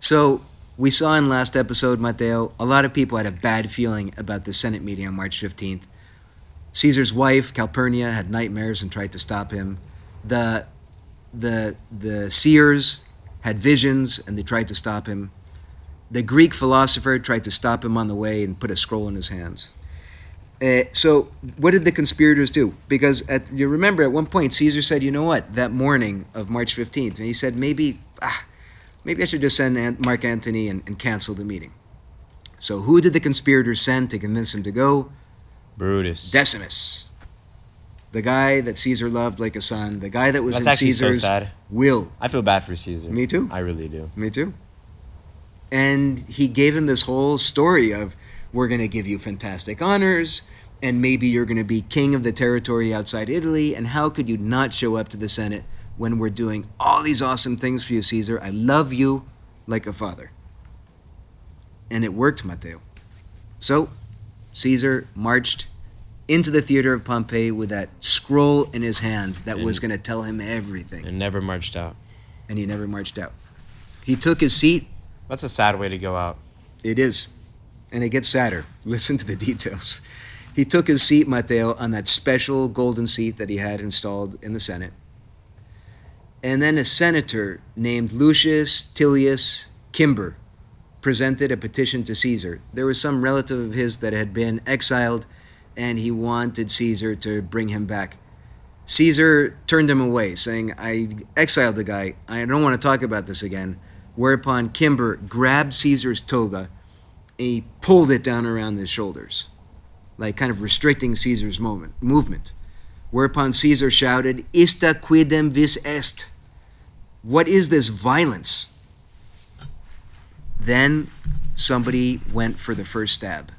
So we saw in last episode, Mateo, a lot of people had a bad feeling about the Senate meeting on March 15th. Caesar's wife, Calpurnia, had nightmares and tried to stop him. The the the seers had visions and they tried to stop him. The Greek philosopher tried to stop him on the way and put a scroll in his hands. Uh, so what did the conspirators do? Because at, you remember at one point Caesar said, "You know what? That morning of March 15th," and he said, "Maybe, ah, maybe I should just send An- Mark Antony and, and cancel the meeting." So who did the conspirators send to convince him to go? Brutus. Decimus, the guy that Caesar loved like a son, the guy that was That's in actually Caesar's so sad. will. I feel bad for Caesar. Me too. I really do. Me too. And he gave him this whole story of we're going to give you fantastic honors and maybe you're going to be king of the territory outside Italy and how could you not show up to the Senate when we're doing all these awesome things for you Caesar? I love you like a father. And it worked, Matteo. So, Caesar marched into the theater of Pompey with that scroll in his hand that was going to tell him everything. And never marched out. And he never marched out. He took his seat That's a sad way to go out. It is. And it gets sadder. Listen to the details. He took his seat, Matteo, on that special golden seat that he had installed in the Senate. And then a senator named Lucius Tillius Cimber presented a petition to Caesar. There was some relative of his that had been exiled, and he wanted Caesar to bring him back. Caesar turned him away, saying, I exiled the guy. I don't want to talk about this again. Whereupon Cimber grabbed Caesar's toga and he pulled it down around his shoulders, like kind of restricting Caesar's moment, movement. Whereupon Caesar shouted, Ista quidem vis est. What is this violence? Then somebody went for the first stab.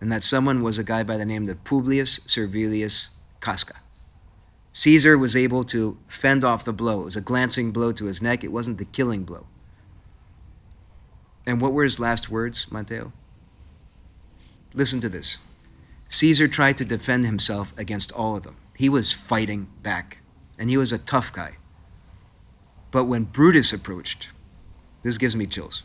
And that someone was a guy by the name of Publius Servilius Casca. Caesar was able to fend off the blow. It was a glancing blow to his neck, it wasn't the killing blow. And what were his last words, Matteo? Listen to this. Caesar tried to defend himself against all of them. He was fighting back, and he was a tough guy. But when Brutus approached, this gives me chills.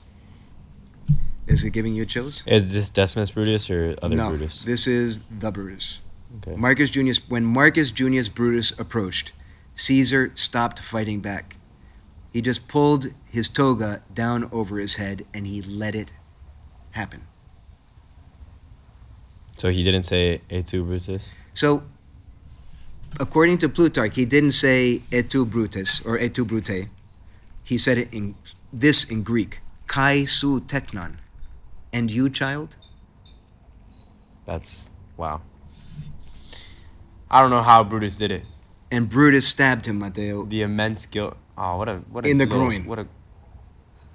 Is it giving you chills? Is this Decimus Brutus or other no, Brutus? this is the Brutus. Okay. Marcus Junius, when Marcus Junius Brutus approached, Caesar stopped fighting back. He just pulled his toga down over his head and he let it happen. So he didn't say et tu Brutus? So, according to Plutarch, he didn't say et tu Brutus or et tu Brute. He said it in this in Greek, kai su teknon. And you, child? That's wow. I don't know how Brutus did it. And Brutus stabbed him, Matteo. The immense guilt. Oh, what a what a In the little- groin. What a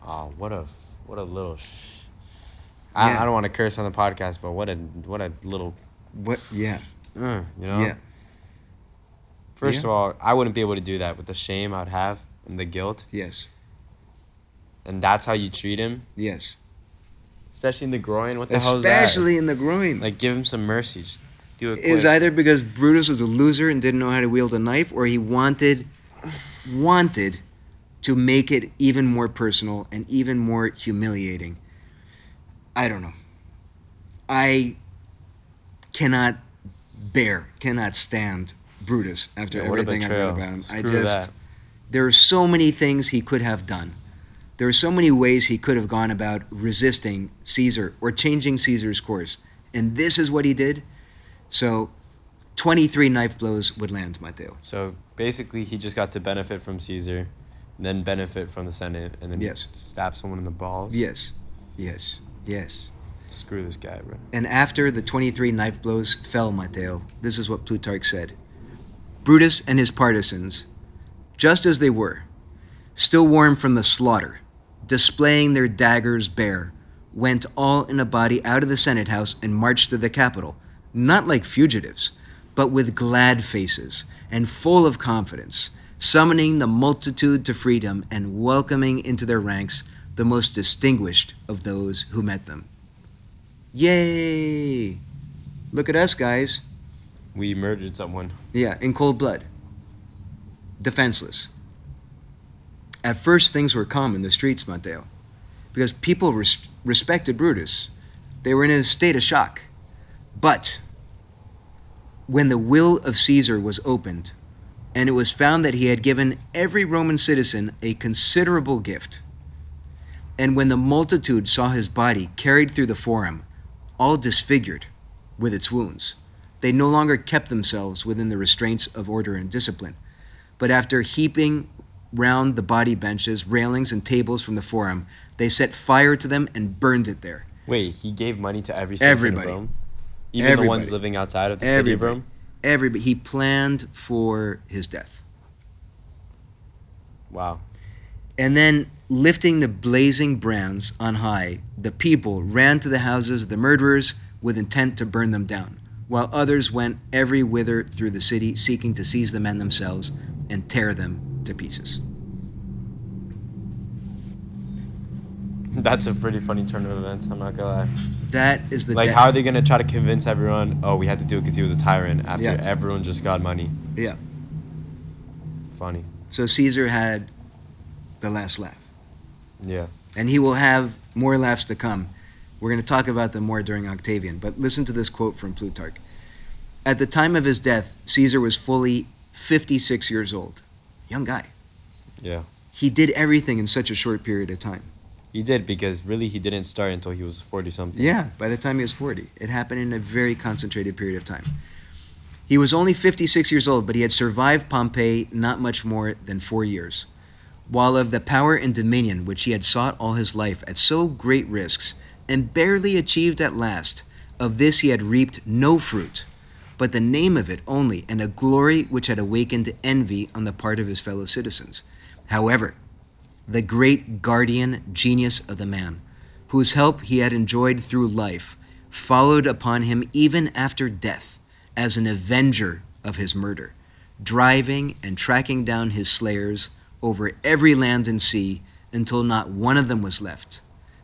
oh what a what a little. I, Yeah. I don't want to curse on the podcast, but what a what a little. What? Yeah. Uh, you know. Yeah. First Yeah. of all, I wouldn't be able to do that with the shame I'd have and the guilt, Yes. and that's how you treat him, Yes. especially in the groin. What the hell is that? Especially in the groin. Like, give him some mercy. Just Do it It was either because Brutus was a loser and didn't know how to wield a knife, or he wanted wanted to make it even more personal and even more humiliating. I don't know. I cannot bear, cannot stand Brutus after Yeah, everything I read about him. I just that. there are so many things he could have done. There are so many ways he could have gone about resisting Caesar or changing Caesar's course. And this is what he did. So 23 knife blows would land Matteo. So basically, he just got to benefit from Caesar, then benefit from the Senate, and then Yes. stab someone in the balls. Yes. Yes. Yes. Screw this guy, bro. And after the 23 knife blows fell Matteo, this is what Plutarch said Brutus and his partisans, just as they were, still warm from the slaughter, displaying their daggers bare, went all in a body out of the Senate house and marched to the Capitol, not like fugitives, but with glad faces and full of confidence, summoning the multitude to freedom and welcoming into their ranks the most distinguished of those who met them. Yay! Look at us, guys. We murdered someone. Yeah, in cold blood. Defenseless. At first, things were calm in the streets, Matteo, because people res- respected Brutus. They were in a state of shock. But when the will of Caesar was opened, and it was found that he had given every Roman citizen a considerable gift, and when the multitude saw his body carried through the forum, all disfigured with its wounds, they no longer kept themselves within the restraints of order and discipline, but after heaping round the body benches, railings, and tables from the forum, they set fire to them and burned it there. Wait, he gave money to every citizen Everybody. of Rome? Even the ones living outside of the city of Rome? Everybody, he planned for his death. Wow. And then, lifting the blazing brands on high, the people ran to the houses of the murderers with intent to burn them down, while others went every whither through the city, seeking to seize the men themselves and tear them to pieces. That's a pretty funny turn of events, I'm not gonna lie. That is the like, death. how are they gonna try to convince everyone, oh, we had to do it because he was a tyrant after Yeah. everyone just got money? Yeah. Funny. So Caesar had the last laugh, Yeah. and he will have more laughs to come. We're going to talk about them more during Octavian, but listen to this quote from Plutarch. At the time of his death, Caesar was fully 56 years old. Young guy. Yeah. He did everything in such a short period of time. He did because really he didn't start until he was 40 something. Yeah, by the time he was 40. It happened in a very concentrated period of time. He was only 56 years old, but he had survived Pompey not much more than four years. While of the power and dominion which he had sought all his life at so great risks, and barely achieved at last, of this he had reaped no fruit, but the name of it only, and a glory which had awakened envy on the part of his fellow citizens. However, the great guardian genius of the man, whose help he had enjoyed through life, followed upon him even after death as an avenger of his murder, driving and tracking down his slayers over every land and sea until not one of them was left.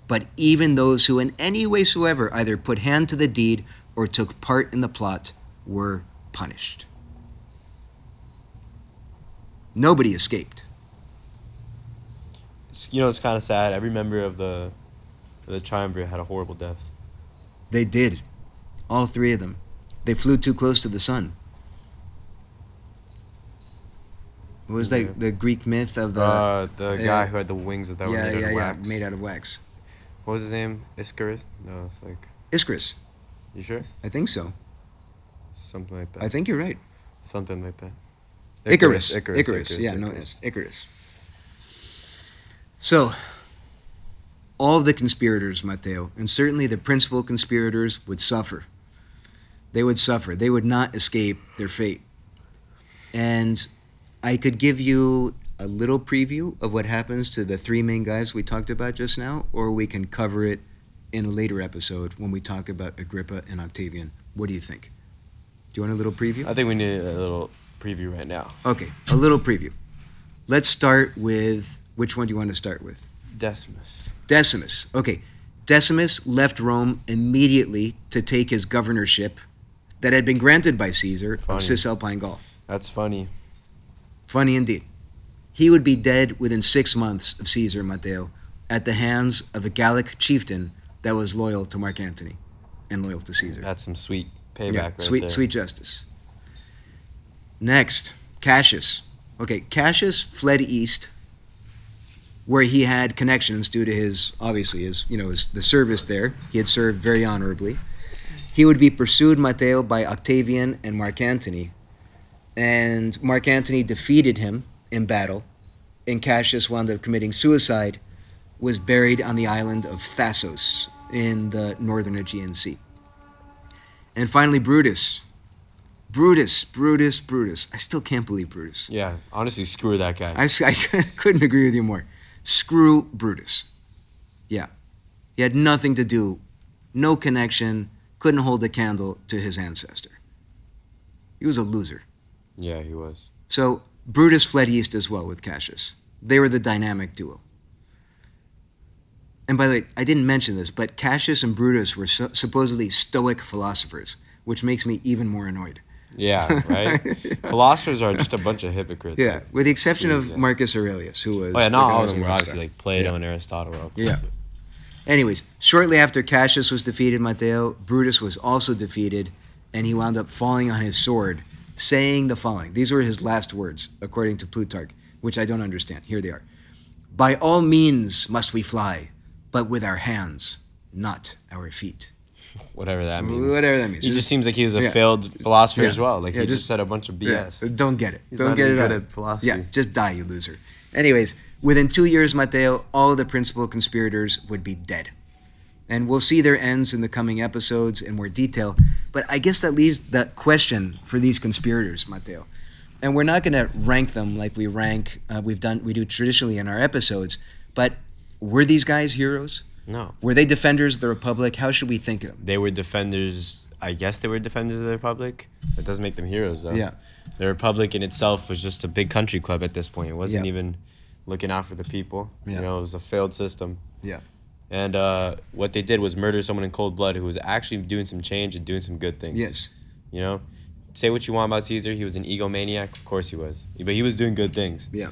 But even those who in any way soever either put hand to the deed or took part in the plot were punished. Nobody escaped. It's, you know, it's kind of sad. Every member of the the triumvirate had a horrible death. They did. All three of them. They flew too close to the sun. What was Yeah. that? The Greek myth of the. uh, the yeah. guy who had the wings that were yeah, made yeah, out of yeah. wax. Made out of wax. What was his name? Icarus? No, it's like. Icarus. You sure? I think so. Something like that. I think you're right. Something like that. Icarus. Icarus. Icarus. Yeah, no, Icarus. yes. Icarus. So, all of the conspirators, Matteo, and certainly the principal conspirators, would suffer. They would suffer. They would not escape their fate. And I could give you a little preview of what happens to the three main guys we talked about just now, or we can cover it in a later episode when we talk about Agrippa and Octavian. What do you think? Do you want a little preview? I think we need a little preview right now. Okay, a little preview. Let's start with which one do you want to start with? Decimus. Decimus. Okay, Decimus left Rome immediately to take his governorship that had been granted by Caesar Funny. of Cisalpine Gaul. That's funny. Funny indeed. He would be dead within six months of Caesar Matteo at the hands of a Gallic chieftain that was loyal to Mark Antony and loyal to Caesar. That's some sweet payback Yeah, right sweet, there. sweet justice. Next, Cassius. Okay, Cassius fled east, where he had connections due to his obviously his you know his the service there. He had served very honorably. He would be pursued, Matteo, by Octavian and Mark Antony, and Mark Antony defeated him in battle, and Cassius wound up committing suicide. Was buried on the island of Thassos in the northern Aegean Sea. And finally, Brutus. Brutus, Brutus, Brutus. I still can't believe Brutus. Yeah, honestly, screw that guy. I couldn't agree with you more. Screw Brutus. Yeah. He had nothing to do, no connection, couldn't hold a candle to his ancestor. He was a loser. Yeah, he was. So Brutus fled east as well with Cassius. They were the dynamic duo. And by the way, I didn't mention this, but Cassius and Brutus were su- supposedly Stoic philosophers, which makes me even more annoyed. Yeah, right. Philosophers are just a bunch of hypocrites. Yeah, with the exception of Yeah. Marcus Aurelius, who was. Oh yeah, not like, all of them were obviously like Plato Yeah. and Aristotle. Were Yeah. Anyways, shortly after Cassius was defeated, Matteo, Brutus was also defeated, and he wound up falling on his sword, saying the following. These were his last words, according to Plutarch, which I don't understand. Here they are. By all means must we fly, but with our hands, not our feet. Whatever that means. Whatever that means. He just seems like he was a Yeah. failed philosopher Yeah. as well. Like Yeah, he just, just- said a bunch of Yeah, BS. don't get it. He's don't not get it good out. at philosophy. Yeah, just die, you loser. Anyways, within two years, Matteo, all the principal conspirators would be dead. And we'll see their ends in the coming episodes in more detail. But I guess that leaves that question for these conspirators, Matteo. And we're not going to rank them like we rank, uh, we've done, we do traditionally in our episodes. But were these guys heroes? No, Were they defenders of the Republic? How should we think of them? they were defenders. I guess they were defenders of the Republic. That doesn't make them heroes, though. Yeah. The Republic in itself was just a big country club at this point. It wasn't Yeah. even looking out for the people. Yeah. You know, it was a failed system. Yeah. And uh, what they did was murder someone in cold blood who was actually doing some change and doing some good things. Yes. You know, say what you want about Caesar. He was an egomaniac. Of course he was. But he was doing good things. Yeah.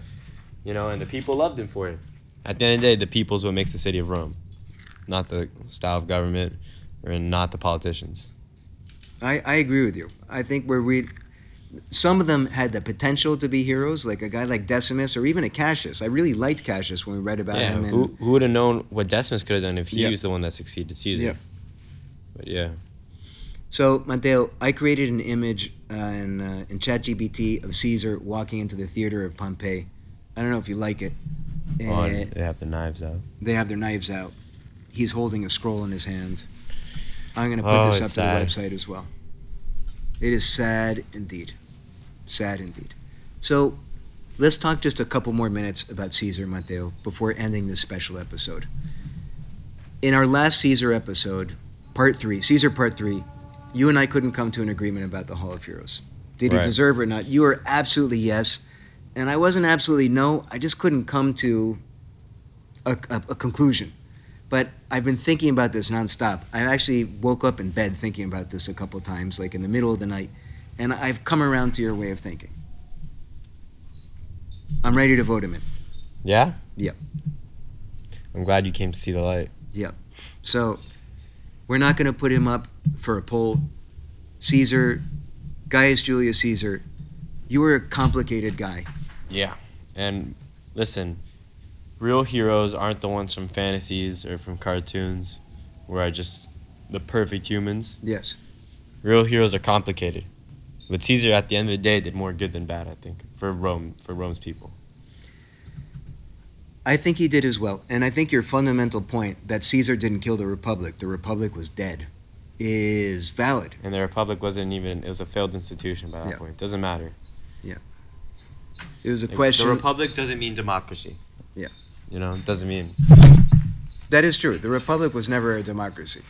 You know, and the people loved him for it. At the end of the day, the people's what makes the city of Rome, not the style of government or not the politicians. I, I agree with you. I think where we, some of them had the potential to be heroes, like a guy like Decimus or even a Cassius. I really liked Cassius when we read about yeah, him. And, who, who would have known what Decimus could have done if he Yeah. was the one that succeeded Caesar? Yeah. But yeah, So Matteo, I created an image uh, in uh, in ChatGPT of Caesar walking into the theater of Pompey. I don't know if you like it. oh, Uh, they have the knives out. they have their knives out. He's holding a scroll in his hand. I'm going to put Oh, this up to the website as well. It is sad indeed. Sad indeed. So let's talk just a couple more minutes about Caesar Matteo before ending this special episode. In our last Caesar episode, part three, Caesar part three, you and I couldn't come to an agreement about the Hall of Heroes. Did he deserve it or not? You were absolutely yes, and I wasn't absolutely no. I just couldn't come to a, a, a conclusion. But I've been thinking about this nonstop. I actually woke up in bed thinking about this a couple times, like in the middle of the night, and I've come around to your way of thinking. I'm ready to vote him in. Yeah. Yep. I'm glad you came to see the light. Yep. So we're not going to put him up for a poll. Caesar, Gaius Julius Caesar, you were a complicated guy. Yeah. And listen, real heroes aren't the ones from fantasies or from cartoons where are just the perfect humans. Yes. Real heroes are complicated. But Caesar at the end of the day did more good than bad, I think, for Rome, for Rome's people. I think he did as well. And I think your fundamental point that Caesar didn't kill the Republic, the Republic was dead, is valid. And the Republic wasn't even it was a failed institution by that Yeah. point. Doesn't matter. Yeah. It was a Like, question. The Republic doesn't mean democracy. Yeah. You know, it doesn't mean That is true. The Republic was never a democracy.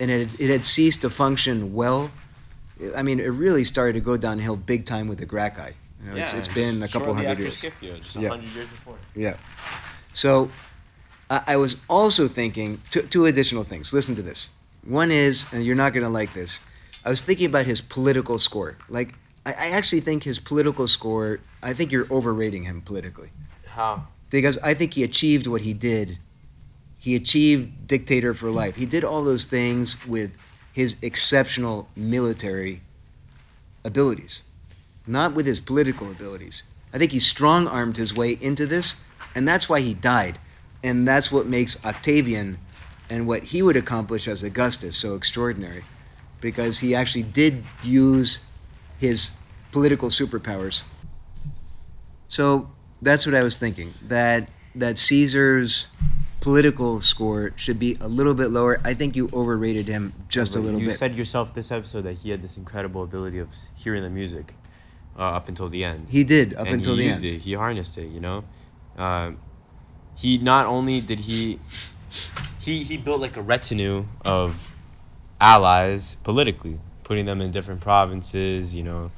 And it, it had ceased to function well. I mean, it really started to go downhill big time with the Gracchi. You know, it's, it's been a couple hundred years. Scipio, just Yeah. hundred years before. Yeah. So I, I was also thinking two, two additional things. Listen to this. One is, and you're not going to like this, I was thinking about his political score. Like, I, I actually think his political score. I think you're overrating him politically How? because I think he achieved what he did. He achieved dictator for life. He did all those things with his exceptional military abilities, not with his political abilities. I think he strong armed his way into this, and that's why he died. And that's what makes Octavian and what he would accomplish as Augustus so extraordinary, because he actually did use his political superpowers. So that's what I was thinking. That that Caesar's political score should be a little bit lower. I think you overrated him just a little you bit. You said yourself this episode that he had this incredible ability of hearing the music uh, up until the end. he did up and until he the used end. it. He harnessed it. You know, uh, he not only did he he he built like a retinue of allies politically, putting them in different provinces. You know,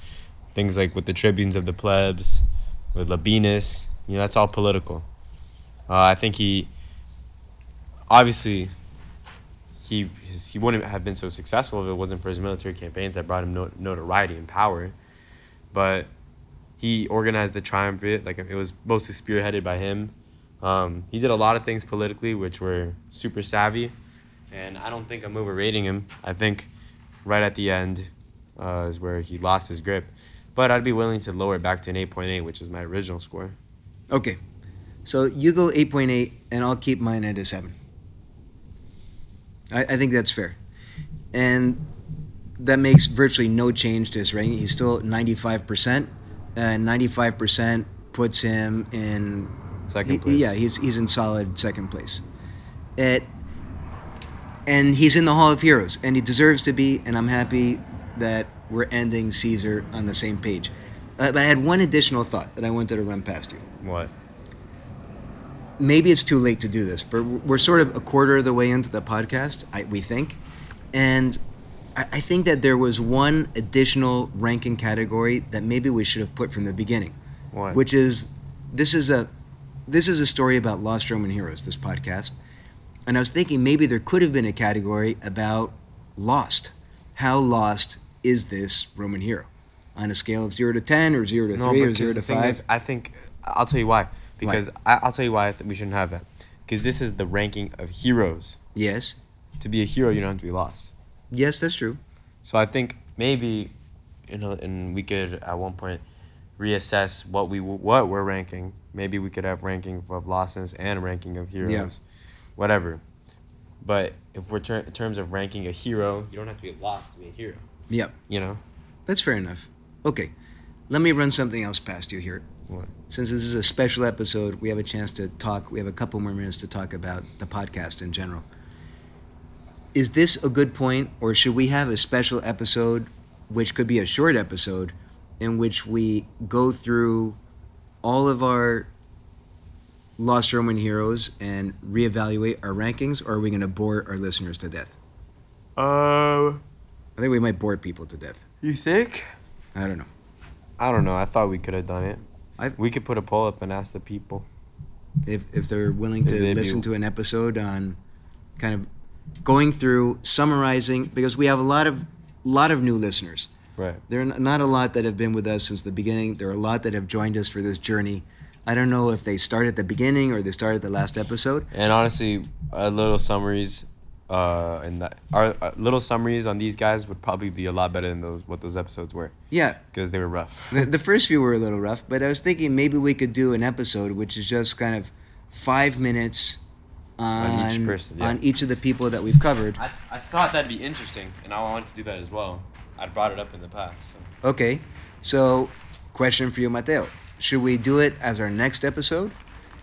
things like with the tribunes of the plebs, with Labienus. You know, that's all political. Uh, I think he obviously he he wouldn't have been so successful if it wasn't for his military campaigns that brought him no, notoriety and power. But he organized the triumvirate, like it was mostly spearheaded by him. Um, he did a lot of things politically, which were super savvy, and I don't think I'm overrating him. I think right at the end uh, is where he lost his grip. But I'd be willing to lower it back to an 8.8, which is my original score. Okay. So you go 8.8, and I'll keep mine at a 7. I, I think that's fair. And that makes virtually no change to his ranking. He's still 95%, and 95% puts him in. Second he- place. Yeah, he's, he's in solid second place. It, and he's in the Hall of Heroes, and he deserves to be, and I'm happy that we're ending Caesar on the same page. Uh, but I had one additional thought that I wanted to run past you What? Maybe it's too late to do this, but we're sort of a quarter of the way into the podcast, I, we think. And I, I think that there was one additional ranking category that maybe we should have put from the beginning, What? which is this is a this is a story about lost Roman heroes. This podcast, and I was thinking maybe there could have been a category about lost. How lost is this Roman hero? On a scale of zero to ten, or zero to three, or zero to five. is, I think I'll tell you why. Because I, I'll tell you why I think we shouldn't have that. Because this is the ranking of heroes. yes, To be a hero, you don't have to be lost. yes, that's true. So I think maybe, you know, and we could at one point reassess what we what we're ranking. Maybe we could have ranking of losses and ranking of heroes, yeah. whatever. But if we're ter- in terms of ranking a hero, you don't have to be lost to be a hero. Yep. You know. That's fair enough. Okay, let me run something else past you here. What? Since this is a special episode, we have a chance to talk. We have a couple more minutes to talk about the podcast in general. Is this a good point, or should we have a special episode, which could be a short episode, in which we go through all of our lost Roman heroes and reevaluate our rankings, or are we going to bore our listeners to death? Uh, I think we might bore people to death. you think? I don't know. I don't know. I thought we could have done it. I- we could put a poll up and ask the people. if if they're willing to they listen do. to an episode on kind of going through summarizing because we have a lot of lot of new listeners Right. there are not a lot that have been with us since the beginning there are a lot that have joined us for this journey i don't know if they start at the beginning or they start at the last episode And honestly, a little summaries, uh, and that our, our little summaries on these guys would probably be a lot better than those what those episodes were yeah because they were rough. the, the first few were a little rough but i was thinking maybe we could do an episode which is just kind of five minutes on, On each person, yeah. on each of the people that we've covered I, I thought that'd be interesting, and I wanted to do that as well. I brought it up in the past. So. Okay, so question for you, Mateo. Should we do it as our next episode?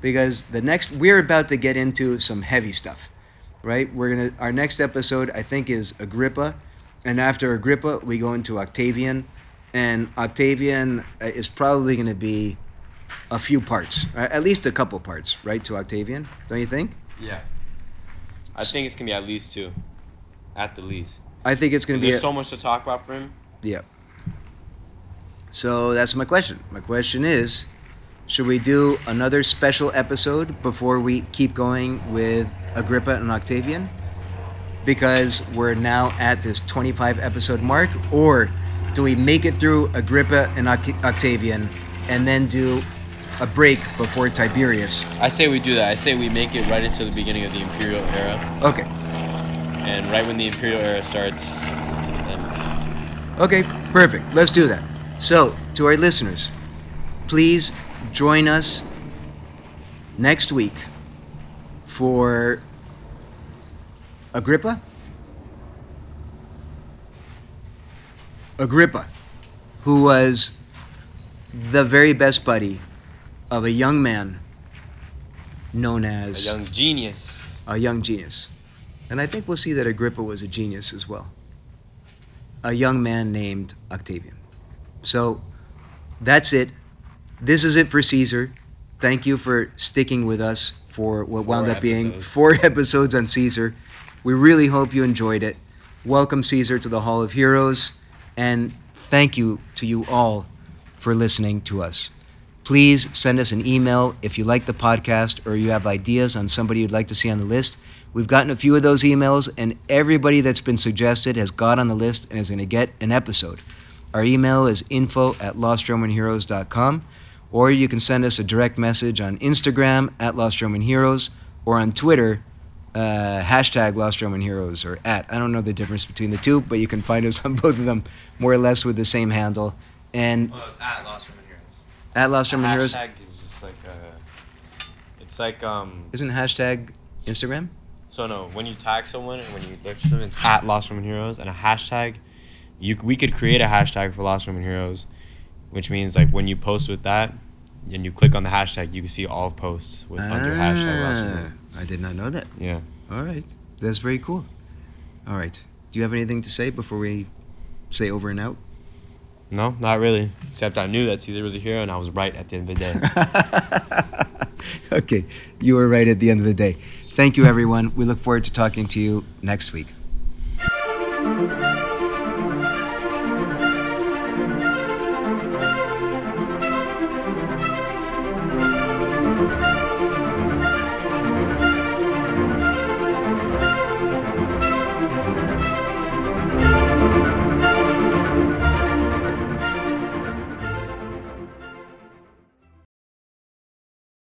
Because the next we're about to get into some heavy stuff, right? We're gonna our next episode I think is Agrippa, and after Agrippa we go into Octavian, and Octavian uh, is probably gonna be a few parts, right? at least a couple parts, right? To Octavian, don't you think? Yeah. I think it's gonna be at least two, at the least. I think it's gonna be. There's A, so much to talk about for him. Yeah. So that's my question. My question is should we do another special episode before we keep going with Agrippa and Octavian? because we're now at this 25 episode mark, or do we make it through Agrippa and Oct- Octavian and then do a break before Tiberius? I say we do that. I say we make it right into the beginning of the Imperial era, Okay. and right when the Imperial era starts, then Okay, perfect. Let's do that. So, to our listeners, please join us next week for Agrippa. Agrippa, who was the very best buddy of a young man known as a young genius. a young genius. And I think we'll see that Agrippa was a genius as well. A young man named Octavian. So that's it. This is it for Caesar. Thank you for sticking with us for what Four wound up being episodes. four episodes on Caesar. We really hope you enjoyed it. Welcome, Caesar, to the Hall of Heroes. And thank you to you all for listening to us. Please send us an email if you like the podcast or you have ideas on somebody you'd like to see on the list. We've gotten a few of those emails, and everybody that's been suggested has got on the list and is going to get an episode. Our email is info at lostromanheroes.com, or you can send us a direct message on Instagram at Lost Roman Heroes or on Twitter, uh, hashtag Lost Roman Heroes or at. I don't know the difference between the two, but you can find us on both of them more or less with the same handle. And Oh, it's at Lost Roman Heroes. at Lost Roman Heroes, Hashtag is just like a. It's like um. isn't hashtag Instagram? So no, when you tag someone and when you search them, it's at Lost Roman Heroes and a hashtag. You we could create a hashtag for Lost Roman Heroes, which means like when you post with that, and you click on the hashtag, you can see all posts with under hashtag. Ah, I did not know that. Yeah. All right. That's very cool. All right. Do you have anything to say before we say over and out? No, not really. Except I knew that Caesar was a hero, and I was right at the end of the day. okay. You were right at the end of the day. Thank you, everyone. We look forward to talking to you next week.